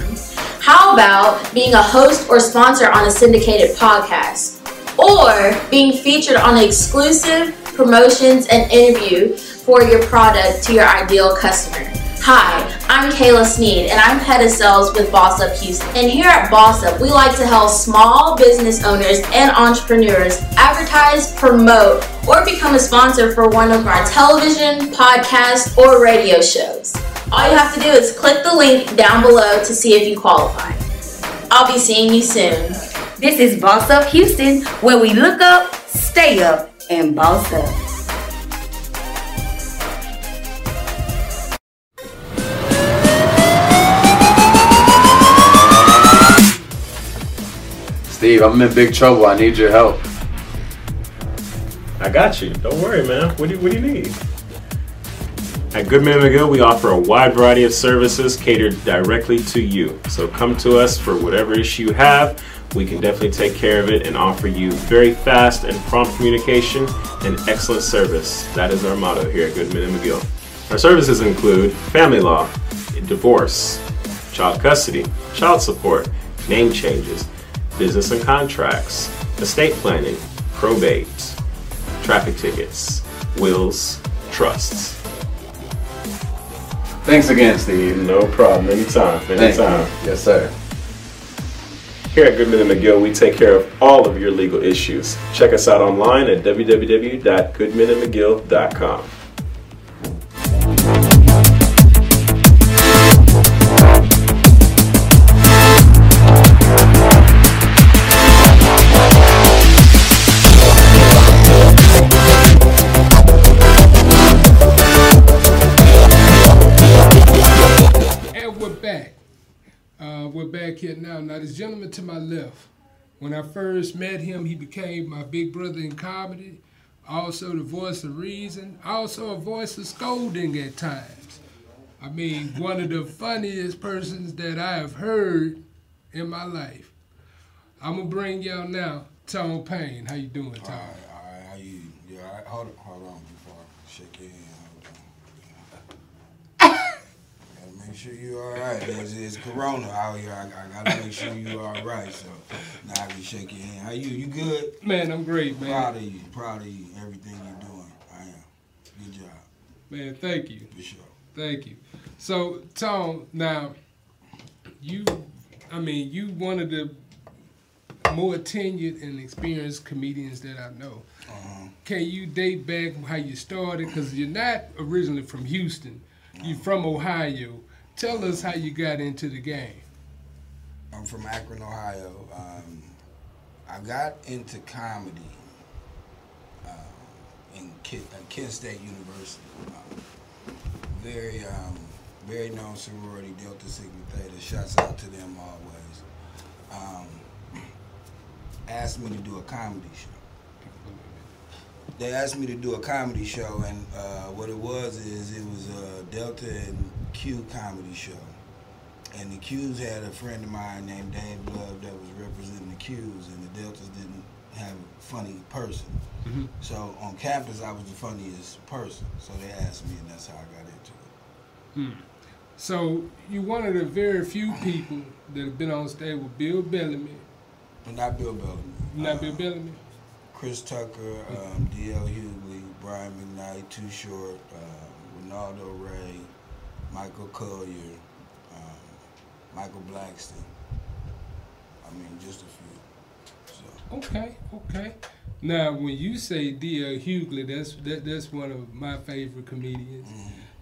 How about being a host or sponsor on a syndicated podcast? Or being featured on exclusive promotions and interview for your product to your ideal customer? Hi, I'm Kayla Sneed and I'm head of sales with Boss Up Houston. And here at Boss Up, we like to help small business owners and entrepreneurs advertise, promote, or become a sponsor for one of our television, podcast, or radio shows. All you have to do is click the link down below to see if you qualify. I'll be seeing you soon. This is Boss Up Houston, where we look up, stay up, and boss up. Steve, I'm in big trouble. I need your help. I got you. Don't worry, man. What do you, what do you need? At Goodman McGill, we offer a wide variety of services catered directly to you. So come to us for whatever issue you have. We can definitely take care of it and offer you very fast and prompt communication and excellent service. That is our motto here at Goodman and McGill. Our services include family law, divorce, child custody, child support, name changes, business and contracts, estate planning, probate, traffic tickets, wills, trusts. Thanks again, Steve. No problem. Anytime. Thank Anytime. you. Yes, sir. Here at Goodman and McGill, we take care of all of your legal issues. Check us out online at www.goodmanandmcgill.com. Back here now. Now, this gentleman to my left, when I first met him, he became my big brother in comedy, also the voice of reason, also a voice of scolding at times. I mean, one of the funniest persons that I have heard in my life. I'm gonna bring y'all now, Tom Payne. How you doing, Tone? All right, how you? Yeah, all right? Hold on, hold on before I shake your hand. Hold on. Gotta make sure you all right. It's, it's Corona out here. I, I gotta make sure you all right. So now I can shake your hand. How you? You good? Man, I'm great, man. Proud of you. Proud of you. Everything you're doing. I am. Good job. Man, thank you. For sure. Thank you. So, Tom, now, you, I mean, you one of the more tenured and experienced comedians that I know. Uh-huh. Can you date back how you started? Because you're not originally from Houston. You're from Ohio. Tell us how you got into the game. I'm from Akron, Ohio. Um, I got into comedy uh, in at Kent State University. Um, very, um, very known sorority, Delta Sigma Theta. Shouts out to them always. Um, asked me to do a comedy show. They asked me to do a comedy show, and uh, what it was is it was a Delta and Q comedy show. And the Qs had a friend of mine named Dave Love that was representing the Qs, and the Deltas didn't have a funny person. Mhm. So on campus, I was the funniest person. So they asked me, and that's how I got into it. Hmm. So, you're one of the very few people that have been on stage with Bill Bellamy. But not Bill Bellamy. Not Bill Bellamy? Chris Tucker, um, D.L. Hughley, Brian McKnight, Too Short, uh, Ronaldo Ray, Michael Colyar, um, Michael Blackson. I mean, just a few. So. Okay, okay. Now, when you say D.L. Hughley, that's that, that's one of my favorite comedians,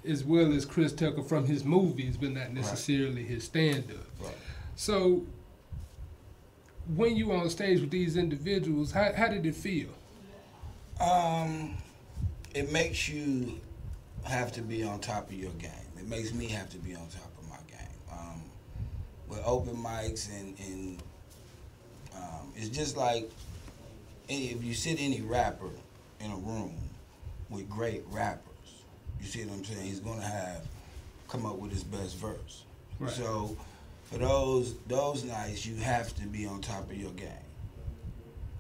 as well as Chris Tucker from his movies, but not necessarily his stand-up. Right. So, when you were on stage with these individuals, how, how did it feel? Um, it makes you have to be on top of your game. It makes me have to be on top of my game. Um, with open mics and, and um, it's just like if you sit any rapper in a room with great rappers, you see what I'm saying? He's gonna have come up with his best verse. Right. So for those those nights, you have to be on top of your game.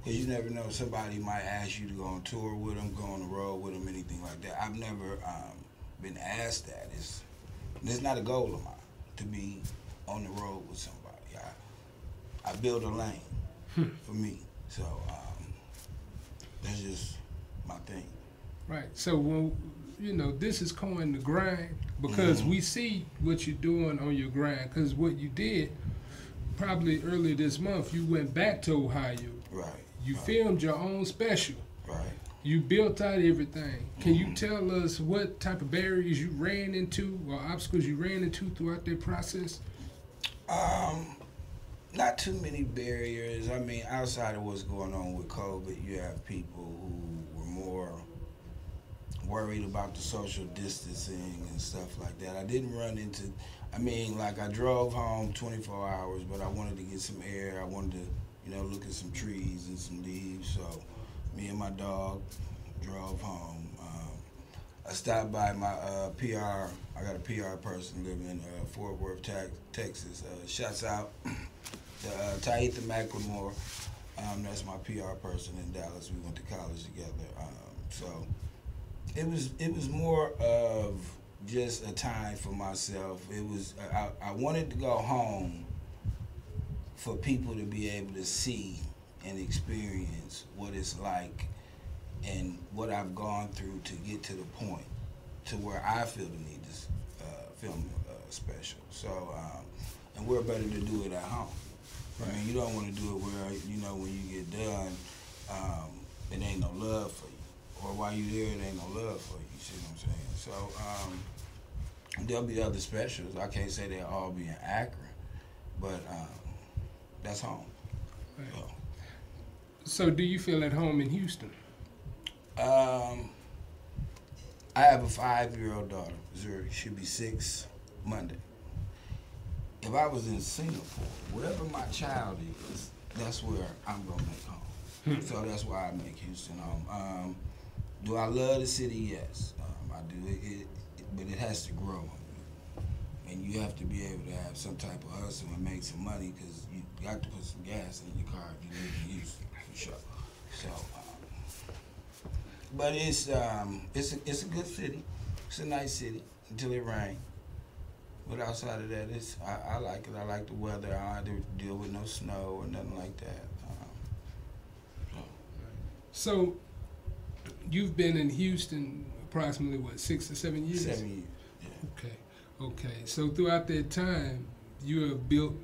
Because you never know, somebody might ask you to go on tour with them, go on the road with them, anything like that. I've never um, been asked that. It's, it's not a goal of mine to be on the road with somebody. I, I build a lane for me. So um, that's just my thing. Right. So when you know this is calling the grind because Mhm. we see what you're doing on your grind. Because what you did probably earlier this month, you went back to Ohio. Right. You filmed your own special. Right. You built out everything. Can you tell us what type of barriers you ran into or obstacles you ran into throughout that process? Um, not too many barriers. I mean, outside of what's going on with COVID, you have people who were more worried about the social distancing and stuff like that. I didn't run into. I mean, like I drove home 24 hours, but I wanted to get some air. I wanted to you know, look at some trees and some leaves. So me and my dog drove home. Um, I stopped by my uh, PR. I got a PR person living in uh, Fort Worth, Tex- Texas. Uh, shouts out to uh, Taitha McLemore. Um, that's my PR person in Dallas. We went to college together. Um, so it was it was more of just a time for myself. It was I, I wanted to go home for people to be able to see and experience what it's like and what I've gone through to get to the point to where I feel the need to uh, film a special. So, um, and we're better to do it at home. I mean, you don't want to do it where you know when you get done, um, it ain't no love for you, or while you're there, it ain't no love for you. You see what I'm saying? So um, there'll be other specials. I can't say they'll all be in Akron, but um, that's home. So, So, do you feel at home in Houston? Um, I have a five-year-old daughter. Zuri. She'll be six Monday. If I was in Singapore, wherever my child is, that's where I'm gonna make home. so that's why I make Houston home. Um, do I love the city? Yes, um, I do. It, it, but it has to grow, and you have to be able to have some type of hustle and make some money because you got to put some gas in your car if you live in Houston sure. So. Um, but it's um it's a, it's a good city. It's a nice city until it rains. But outside of that, it's I, I like it. I like the weather. I don't have to deal with no snow or nothing like that. Um, So, you've been in Houston approximately what six or seven years? Seven years. Okay, okay. So throughout that time, you have built.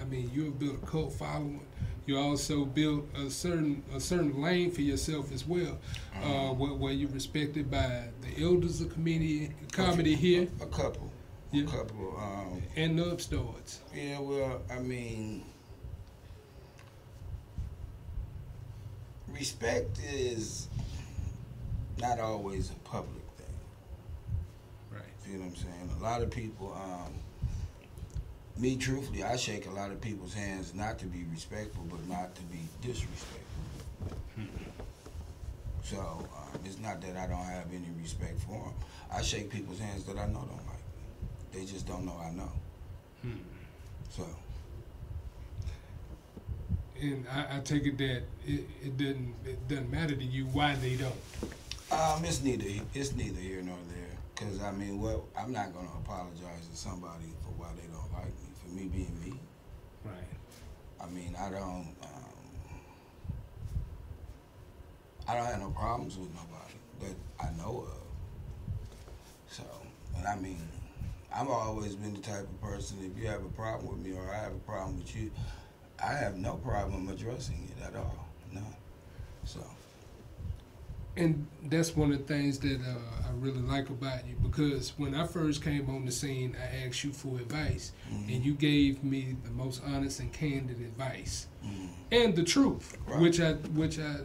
I mean, you have built a cult following. You also built a certain a certain lane for yourself as well, uh, where, where you're respected by the elders of comedy comedy here. A couple. Yeah. A couple. Um, and the upstarts. Yeah, well, I mean, respect is not always a public thing. Right. See what I'm saying? A lot of people, um, me truthfully, I shake a lot of people's hands not to be respectful, but not to be disrespectful. So um, it's not that I don't have any respect for them. I shake people's hands that I know don't like me. They just don't know I know. So. And I, I take it that it, it doesn't it doesn't matter to you why they don't. Um, it's neither it's neither here nor there. Cause I mean, well, I'm not gonna apologize to somebody for why they don't like me. Me being me. Right. I mean, I don't. Um, I don't have no problems with nobody that I know of. So, and I mean, I've always been the type of person. If you have a problem with me or I have a problem with you, I have no problem addressing it at all. No. So. And that's one of the things that uh, I really like about you because when I first came on the scene, I asked you for advice, and you gave me the most honest and candid advice, and the truth, which I which I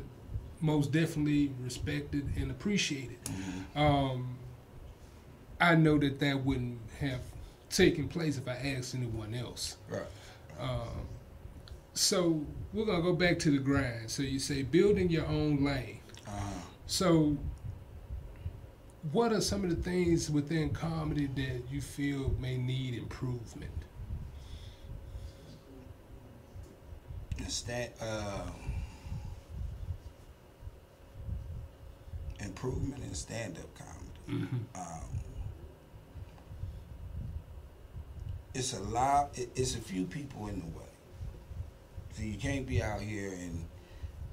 most definitely respected and appreciated. Um, I know that that wouldn't have taken place if I asked anyone else. Right. Um, so we're gonna go back to the grind. So you say building your own lane. So, what are some of the things within comedy that you feel may need improvement? Stand, uh, improvement in stand-up comedy. Um, it's a lot. It's a few people in the way. So you can't be out here and.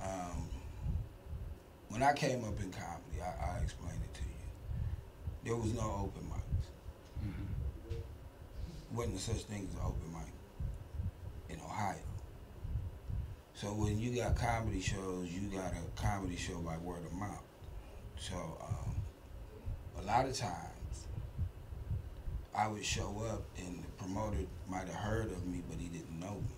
Um, when I came up in comedy, I, I explained it to you. There was no open mics. Wasn't such thing as an open mic in Ohio. So when you got comedy shows, you got a comedy show by word of mouth. So um, a lot of times, I would show up and the promoter might have heard of me, but he didn't know me.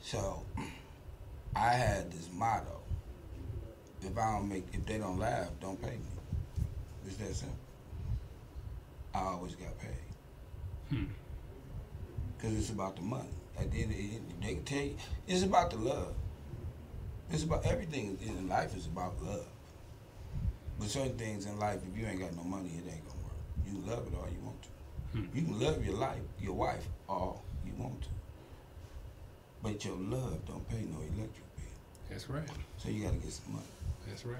So I had this motto: if I don't make, if they don't laugh, don't pay me. It's that simple. I always got paid. Cause it's about the money. At the end of it, they can tell you it's about the love. It's about everything in life is about love. But certain things in life, if you ain't got no money, it ain't gonna work. You can love it all you want to. Hmm. You can love your life, your wife, all you want to. But your love don't pay no electric bill. That's right. So you gotta get some money. That's right.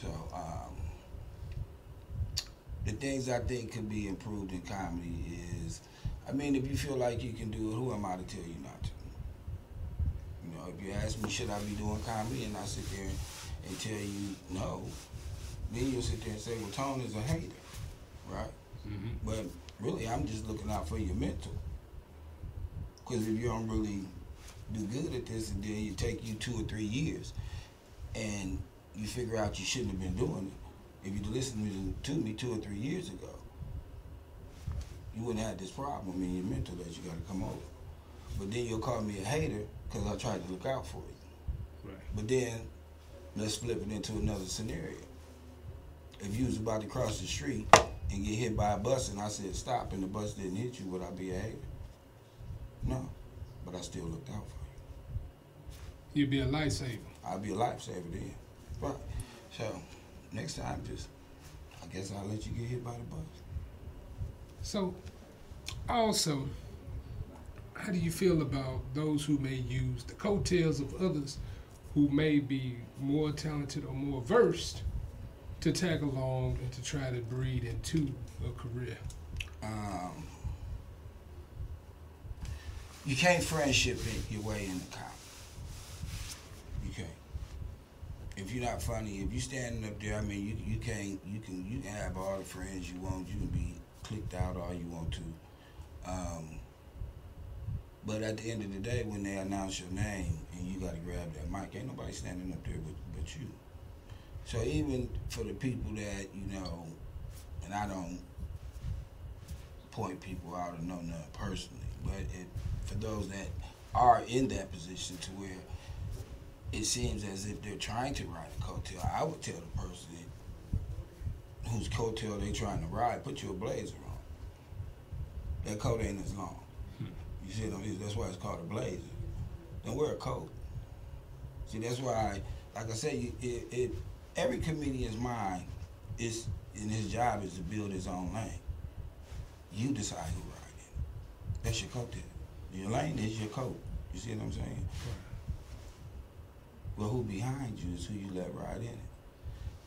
So um, the things I think could be improved in comedy is, I mean, if you feel like you can do it, who am I to tell you not to? You know, if you ask me, should I be doing comedy, and I sit there and tell you no, then you'll sit there and say, well, Tone is a hater, right? But really, I'm just looking out for your mental. Because if you don't really do good at this, and then it take you two or three years, and you figure out you shouldn't have been doing it, if you'd listened to, me two or three years ago, you wouldn't have this problem in your mental that you got to come over. But then you'll call me a hater because I tried to look out for you. Right. But then let's flip it into another scenario. If you was about to cross the street and get hit by a bus and I said stop and the bus didn't hit you, would I be a hater? No. But I still looked out for you. You'd be a lifesaver. I'd be a lifesaver then. Right. So next time just I guess I'll let you get hit by the bus. So, also, how do you feel about those who may use the coattails of others who may be more talented or more versed to tag along and to try to breed into a career? Um, you can't friendship it your way into comedy. You can't. If you're not funny, if you're standing up there, I mean, you, you can't. You can you can have all the friends you want. You can be clicked out all you want to. Um, but at the end of the day, when they announce your name and you got to grab that mic, ain't nobody standing up there but, but you. So even for the people that you know, and I don't point people out or know none personally, but it, for those that are in that position to where it seems as if they're trying to ride a coattail, I would tell the person whose coattail they're trying to ride, put your blazer on. That coat ain't as long. Hmm. You see, what I mean? that's why it's called a blazer. Don't wear a coat. See, that's why, I, like I said, you, it, it, every comedian's mind is, and his job is to build his own lane. You decide who ride in. That's your coattail. Your lane is your coat. You see what I'm saying? Well, who behind you is who you let ride in it.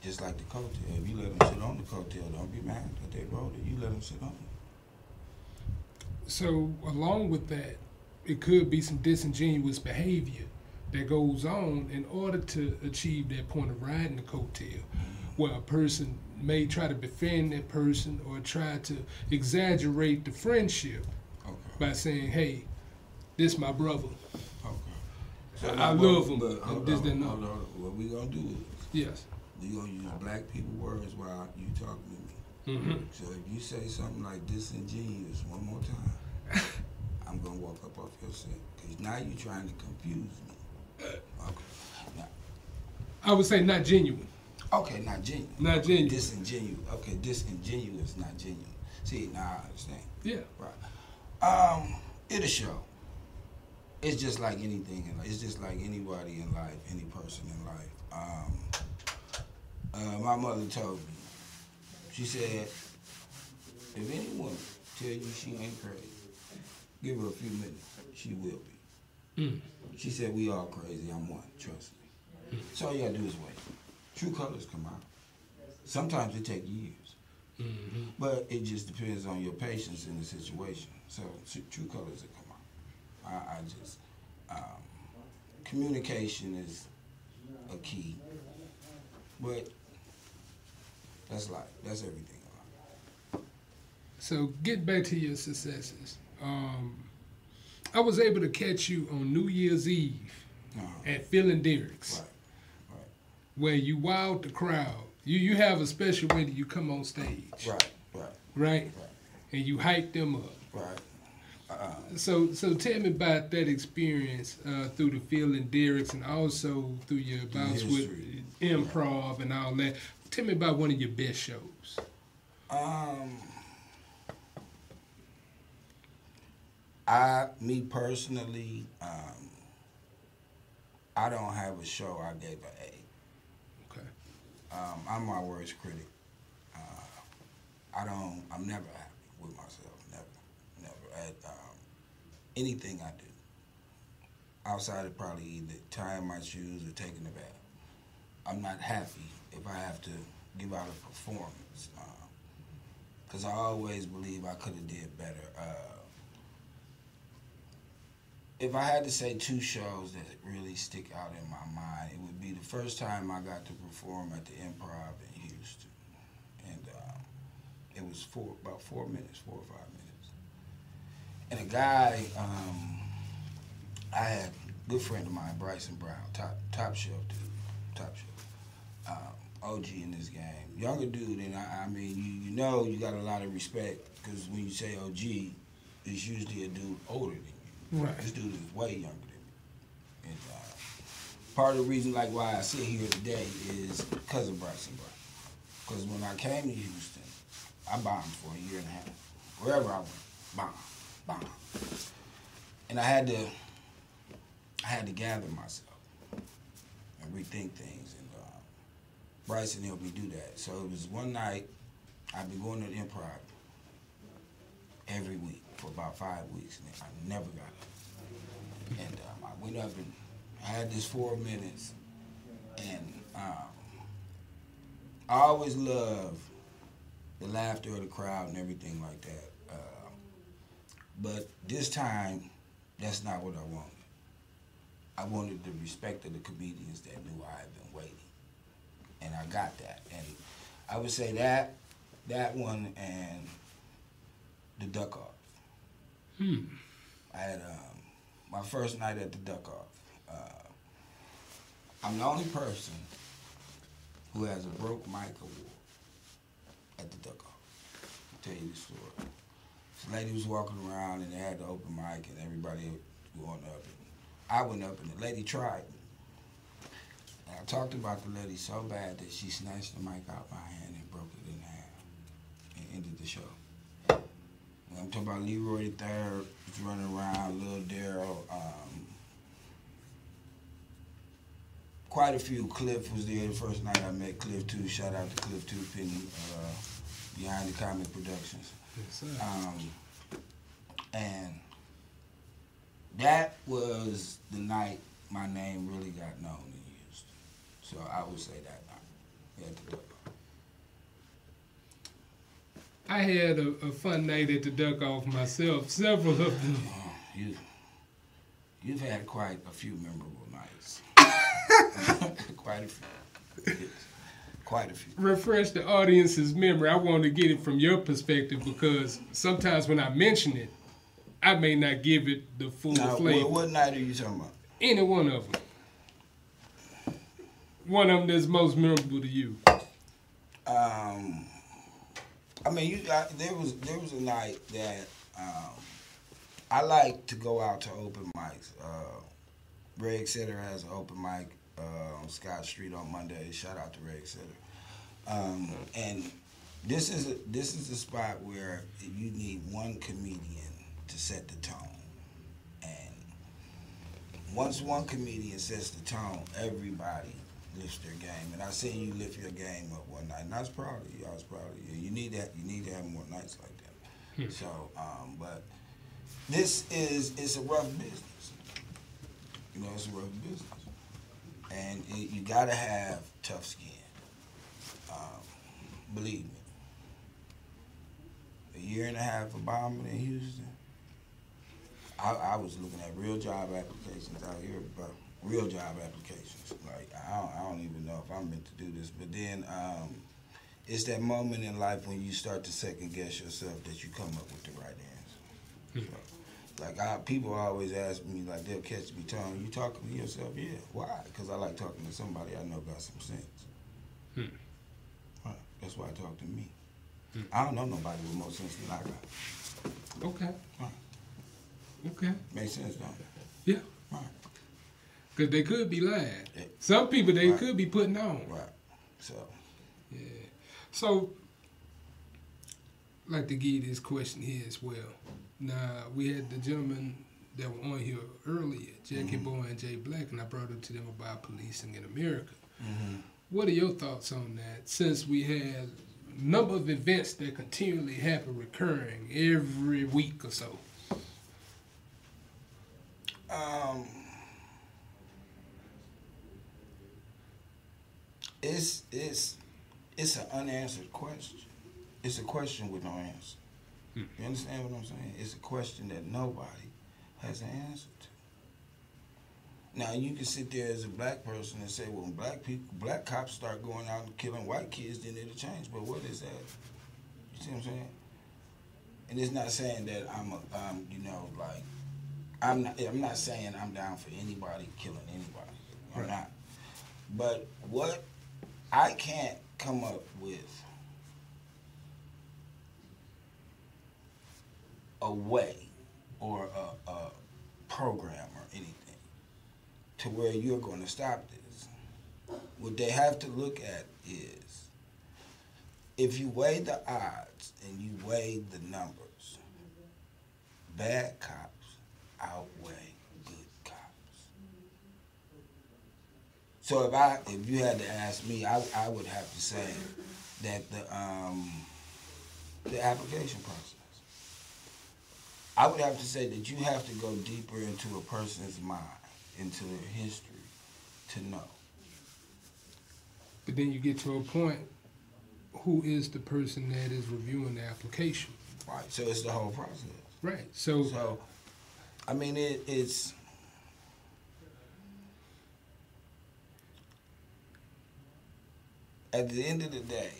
Just like the coattail. If you let them sit on the coattail, don't be mad that they rode it. You let them sit on it. So, along with that, it could be some disingenuous behavior that goes on in order to achieve that point of riding the coattail, mm-hmm. where a person may try to befriend that person or try to exaggerate the friendship by saying, "Hey, this my brother. So I, now, I but- love him." But this, on, that, on. What we gonna do is Yes. we gonna use black people words while you talking to me. Mhm. So if you say something like disingenuous one more time, I'm gonna walk up off your set because now you're trying to confuse me. Okay. Now, I would say not genuine. okay, not genuine. Not genuine. Disingenuous. Okay, disingenuous, not genuine. See, now I understand. Yeah. Right. Um, it'll show. It's just like anything in life. It's just like anybody in life, any person in life. Um, uh, my mother told me, she said, if any woman tell you she ain't crazy, give her a few minutes, she will be. Mm. She said, we all crazy, I'm one, trust me. So all you gotta do is wait. True colors come out. Sometimes it take years. Mm-hmm. But it just depends on your patience in the situation. So true colors will come. I, I just um, communication is a key, but that's life. That's everything. So get back to your successes. Um, I was able to catch you on New Year's Eve at Phil and Derek's, where you wowed the crowd. You you have a special way that you come on stage, Right, right, right, and you hype them up. right. Uh, So so tell me about that experience uh, through the Phil and Derek's, and also through your bouts with improv and all that. Tell me about one of your best shows. Um, I, me personally, um, I don't have a show I gave an A. Okay. Um, I'm my worst critic. Uh, I don't. I'm never happy with myself. Never, never at um, anything I do. Outside of probably either tying my shoes or taking a bath. I'm not happy if I have to give out a performance. Because I always believe I could have did better. Uh, if I had to say two shows that really stick out in my mind, it would be the first time I got to perform at the Improv in Houston, and um, it was four about four minutes, four or five minutes. And a guy, um, I had a good friend of mine, Bryson Brown, top top shelf dude, top shelf, um, OG in this game, younger dude, and I, I mean, you you know you got a lot of respect because when you say OG, it's usually a dude older than you. Right. This dude is way younger than me. And uh, part of the reason, like, why I sit here today is because of Bryson Brown. Because when I came to Houston, I bombed for a year and a half. Wherever I went, bomb, bomb. And I had to, I had to gather myself and rethink things. And uh, Bryson helped me do that. So it was one night, I've been going to the improv every week for about five weeks, and I never got up. And um, I went up and I had this four minutes, and um, I always love the laughter of the crowd and everything like that. But this time, that's not what I wanted. I wanted the respect of the comedians that knew I had been waiting, and I got that. And I would say that, that one, and the duck off. Hmm. I had um, my first night at the duck off. Uh, I'm the only person who has a broke mic award at the duck off. I'll tell you the story. Lady was walking around and they had the open mic and everybody going up. And I went up and the lady tried. And I talked about the lady so bad that she snatched the mic out of my hand and broke it in half and ended the show. I'm talking about Leroy the Third running around, Lil Daryl. Um, quite a few. Cliff was there the first night I met Cliff too. Shout out to Cliff too, Penny, uh, behind the comic productions. Yes. Um, and that was the night my name really got known and used. So I would say that night. At the Duck Off. I had a, a fun night at the duck off myself. Several of them. You, you've had quite a few memorable nights. quite a few. Quite a few. Refresh the audience's memory. I want to get it from your perspective because sometimes when I mention it, I may not give it the full Now, flavor. what, what night are you talking about? Any one of them. One of them that's most memorable to you. Um, I mean, you. I, there was there was a night that um, I like to go out to open mics. Uh, Reg Sitter has an open mic uh, on Scott Street on Monday. Shout out to Reg Sitter. Um, and this is a, this is a spot where you need one comedian to set the tone. And once one comedian sets the tone, everybody lifts their game. And I seen you lift your game up one night, and I was proud of you. I was proud of you. You need that. You need to have more nights like that. Hmm. So, um, but this is it's a rough business. You know, it's a rough business, and it, you gotta have tough skin. Believe me. A year and a half of bombing in Houston. I, I was looking at real job applications out here, but real job applications. Like I don't, I don't even know if I'm meant to do this, but then um, it's that moment in life when you start to second guess yourself that you come up with the right answer. So, like I, people always ask me, like they'll catch me telling you talking to yourself. Yeah, why? Because I like talking to somebody I know got some sense. Hmm. That's why I talk to me. I don't know nobody with more sense than I got. Okay. Right. Okay. Makes sense, don't it? Yeah. Right. Because they could be lying. Some people they Right. could be putting on. Right. So. Yeah. So I'd like to give you this question here as well. Now we had the gentleman that were on here earlier, Jackie Mhm. Boy and Jay Black, and I brought up to them about policing in America. Mhm. What are your thoughts on that? Since we had a number of events that continually happen, recurring every week or so. Um, it's it's it's an unanswered question. It's a question with no answer. You understand what I'm saying? It's a question that nobody has an answer to. Now you can sit there as a black person and say, "Well, when black people, black cops start going out and killing white kids, then it'll change." But what is that? You see what I'm saying? And it's not saying that I'm a, um, you know, like I'm not. I'm not saying I'm down for anybody killing anybody. I'm Right. not. But what I can't come up with a way or a, a program or anything to where you're going to stop this. What they have to look at is if you weigh the odds and you weigh the numbers, bad cops outweigh good cops. So if I if you had to ask me, I, I would have to say that the um the application process. I would have to say that you have to go deeper into a person's mind, into their history, to know. But then you get to a point, who is the person that is reviewing the application? Right. So it's the whole process. Right. So, so I mean, it, it's at the end of the day.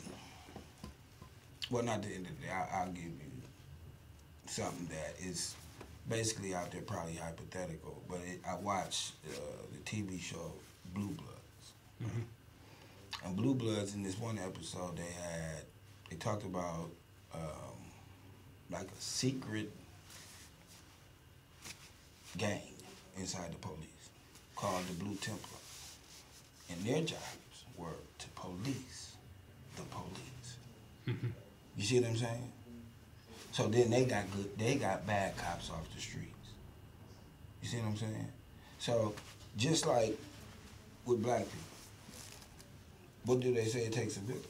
Well, not the end of the day. I, I'll give you something that is basically out there, probably hypothetical. But it, I watched uh, the TV show Blue Bloods. And Blue Bloods in this one episode, they had they talked about um, like a secret gang inside the police called the Blue Templar, and their jobs were to police the police. You see what I'm saying? So then they got good. They got bad cops off the streets. You see what I'm saying? So just like with black people, what do they say it takes a village?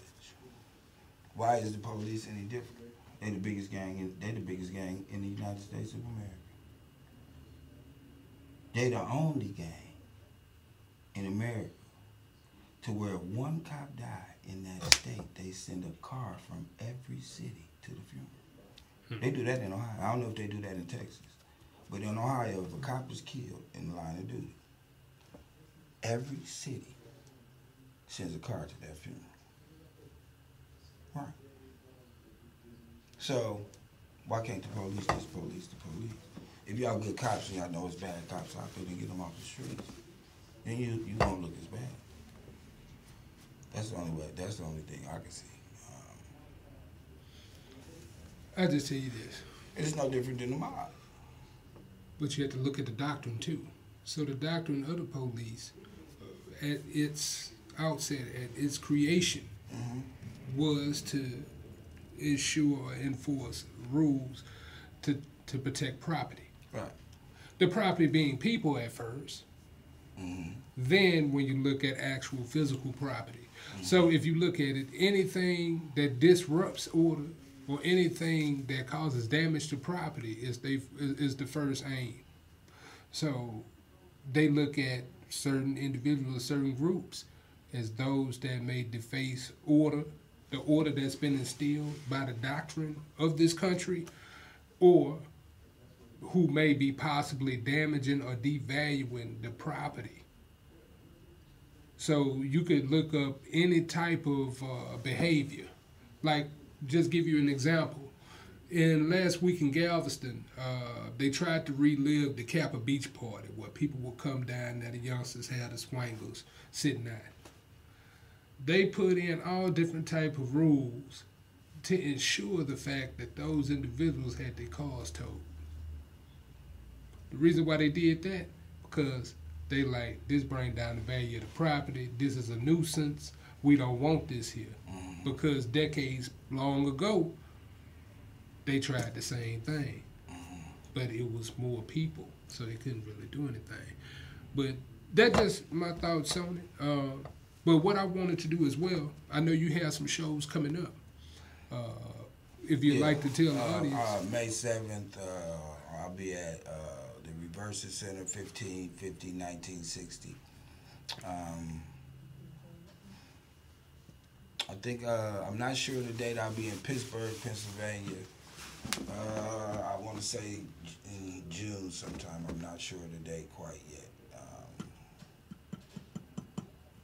Why is the police any different? They the biggest gang. In, they the biggest gang in the United States of America. They the only gang in America to where one cop died in that state, they send a car from every city to the funeral. Mm-hmm. They do that in Ohio. I don't know if they do that in Texas. But in Ohio, if a cop is killed in the line of duty, every city sends a car to that funeral. Right. So, why can't the police just police the police? If y'all good cops and y'all know it's bad cops out there, then get them off the streets. Then you you won't look as bad. That's the only way. That's the only thing I can see. I just tell you this. It's no different than the mob. But you have to look at the doctrine too. So the doctrine of the police, at its outset, at its creation, mm-hmm. was to ensure or enforce rules to to protect property. Right. The property being people at 1st mm-hmm. Then when you look at actual physical property. Mm-hmm. So if you look at it, anything that disrupts order or anything that causes damage to property is they is the first aim. So they look at certain individuals, certain groups, as those that may deface order, the order that's been instilled by the doctrine of this country, or who may be possibly damaging or devaluing the property. So you could look up any type of uh, behavior. Like, just give you an example. In last week in Galveston, uh, they tried to relive the Kappa Beach party where people would come down there, the youngsters had the swangles sitting down. They put in all different type of rules to ensure the fact that those individuals had their cars towed. The reason why they did that, because they like this bring down the value of the property. This is a nuisance. We don't want this here, because decades long ago, they tried the same thing, but it was more people, so they couldn't really do anything. But that's just my thoughts on it. Uh, but what I wanted to do as well, I know you have some shows coming up. Uh, if you'd Yeah. like to tell the Uh, audience. Uh, May 7th, uh, I'll be at uh, the Reversa Center, 1550 1960. Um, I think, uh, I'm not sure the date, I'll be in Pittsburgh, Pennsylvania. Uh, I want to say in June sometime. I'm not sure the date quite yet. Um,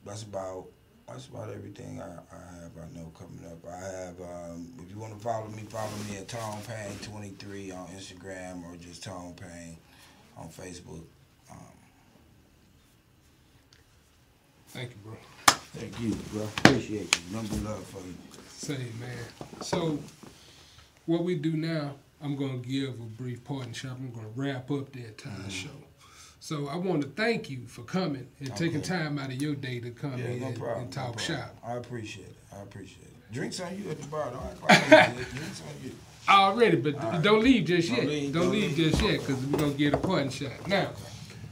that's about that's about everything I, I have. I know coming up. I have. Um, if you want to follow me, follow me at Tone Payne 23 on Instagram or just Tone Payne on Facebook. Um, Thank you, bro. Thank you, bro. Appreciate you. Number love for you. Same, man. So, what we do now, I'm going to give a brief parting shot. I'm going to wrap up the entire Mm-hmm. show. So, I want to thank you for coming and taking time out of your day to come Yeah, in no and, problem. and talk problem. shop. I appreciate it. I appreciate it. Drinks on you at the bar. Don't act like Drinks on you. Already, but right. don't leave just Don't yet. leave, don't don't leave leave. just yet because we're going to get a parting shot. Now,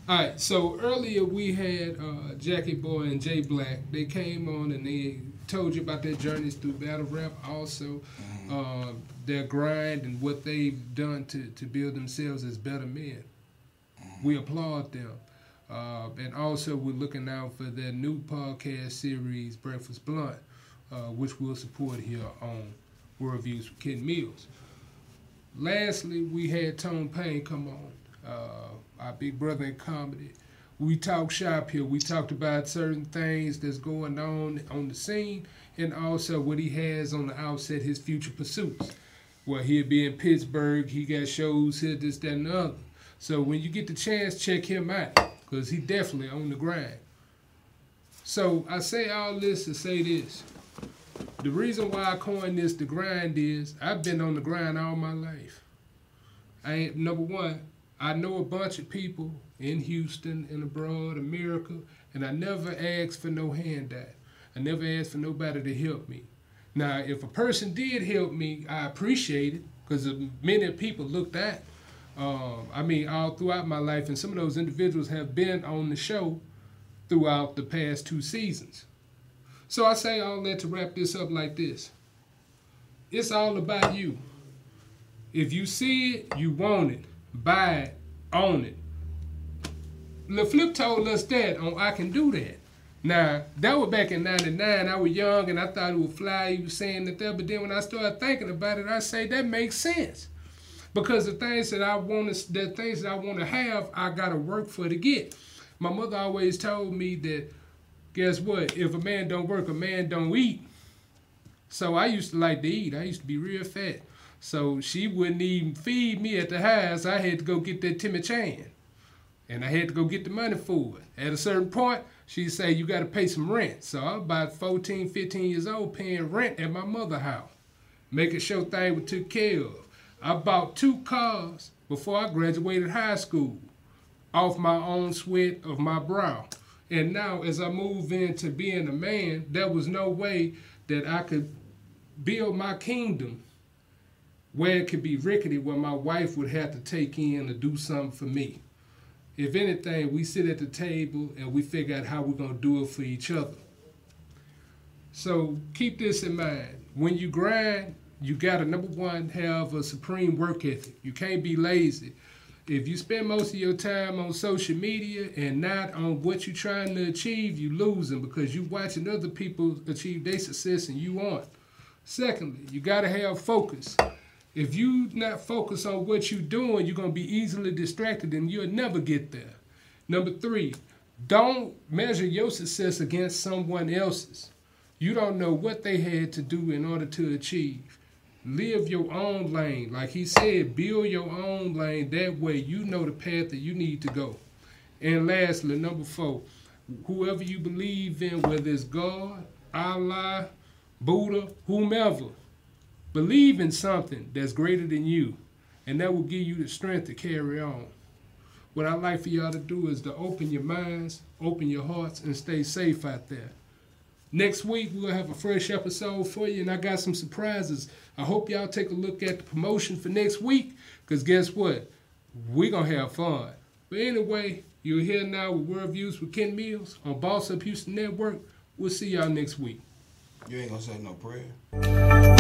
all right, so earlier we had uh, Jackie Boy and Jay Black. They came on and they told you about their journeys through battle rap, also uh, their grind and what they've done to, to build themselves as better men. We applaud them. Uh, and also, we're looking out for their new podcast series, Breakfast Blunt, uh, which we'll support here on Worldviews with Ken Mills. Lastly, we had Tone Payne come on, uh, our big brother in comedy. We talk shop here. We talked about certain things that's going on on the scene, and also what he has on the outset, his future pursuits. Well, he'll be in Pittsburgh. He got shows here, this, that, and the other. So when you get the chance, check him out, because he definitely on the grind. So I say all this to say this. The reason why I coined this the grind is I've been on the grind all my life. I ain't number one, I know a bunch of people in Houston and abroad, America, and I never asked for no handout. I never asked for nobody to help me. Now, if a person did help me, I appreciate it because many people looked at. Um, I mean, all throughout my life, and some of those individuals have been on the show throughout the past two seasons. So I say all that to wrap this up like this. It's all about you. If you see it, you want it, buy it, own it. LaFlip told us that on I Can Do That. Now, that was back in 99. I was young and I thought it would fly. He was saying that there, but then when I started thinking about it, I say that makes sense. Because the things that I want to, the things that I want to have, I gotta work for to get. My mother always told me that, guess what? If a man don't work, a man don't eat. So I used to like to eat. I used to be real fat. So she wouldn't even feed me at the house. I had to go get that Timmy Chan. And I had to go get the money for it. At a certain point, she'd say, you got to pay some rent. So I was about 14, 15 years old paying rent at my mother's house. Making sure things were took care of. I bought two cars before I graduated high school off my own sweat of my brow. And now, as I move into being a man, there was no way that I could build my kingdom where it could be rickety, where my wife would have to take in to do something for me. If anything, we sit at the table and we figure out how we're going to do it for each other. So keep this in mind. When you grind, you got to, number one, have a supreme work ethic. You can't be lazy. If you spend most of your time on social media and not on what you're trying to achieve, you're losing because you're watching other people achieve their success and you aren't. Secondly, you got to have focus. If you not focus on what you're doing, you're to be easily distracted and you'll never get there. Number three, don't measure your success against someone else's. You don't know what they had to do in order to achieve. Live your own lane. Like he said, build your own lane. That way you know the path that you need to go. And lastly, number four, whoever you believe in, whether it's God, Allah, Buddha, whomever, believe in something that's greater than you, and that will give you the strength to carry on. What I'd like for y'all to do is to open your minds, open your hearts, and stay safe out there. Next week we'll have a fresh episode for you, and I got some surprises. I hope y'all take a look at the promotion for next week, cause guess what? We're gonna have fun. But anyway, you're here now with World Views with Ken Mills on Boss Up Houston Network. We'll see y'all next week. You ain't gonna say no prayer.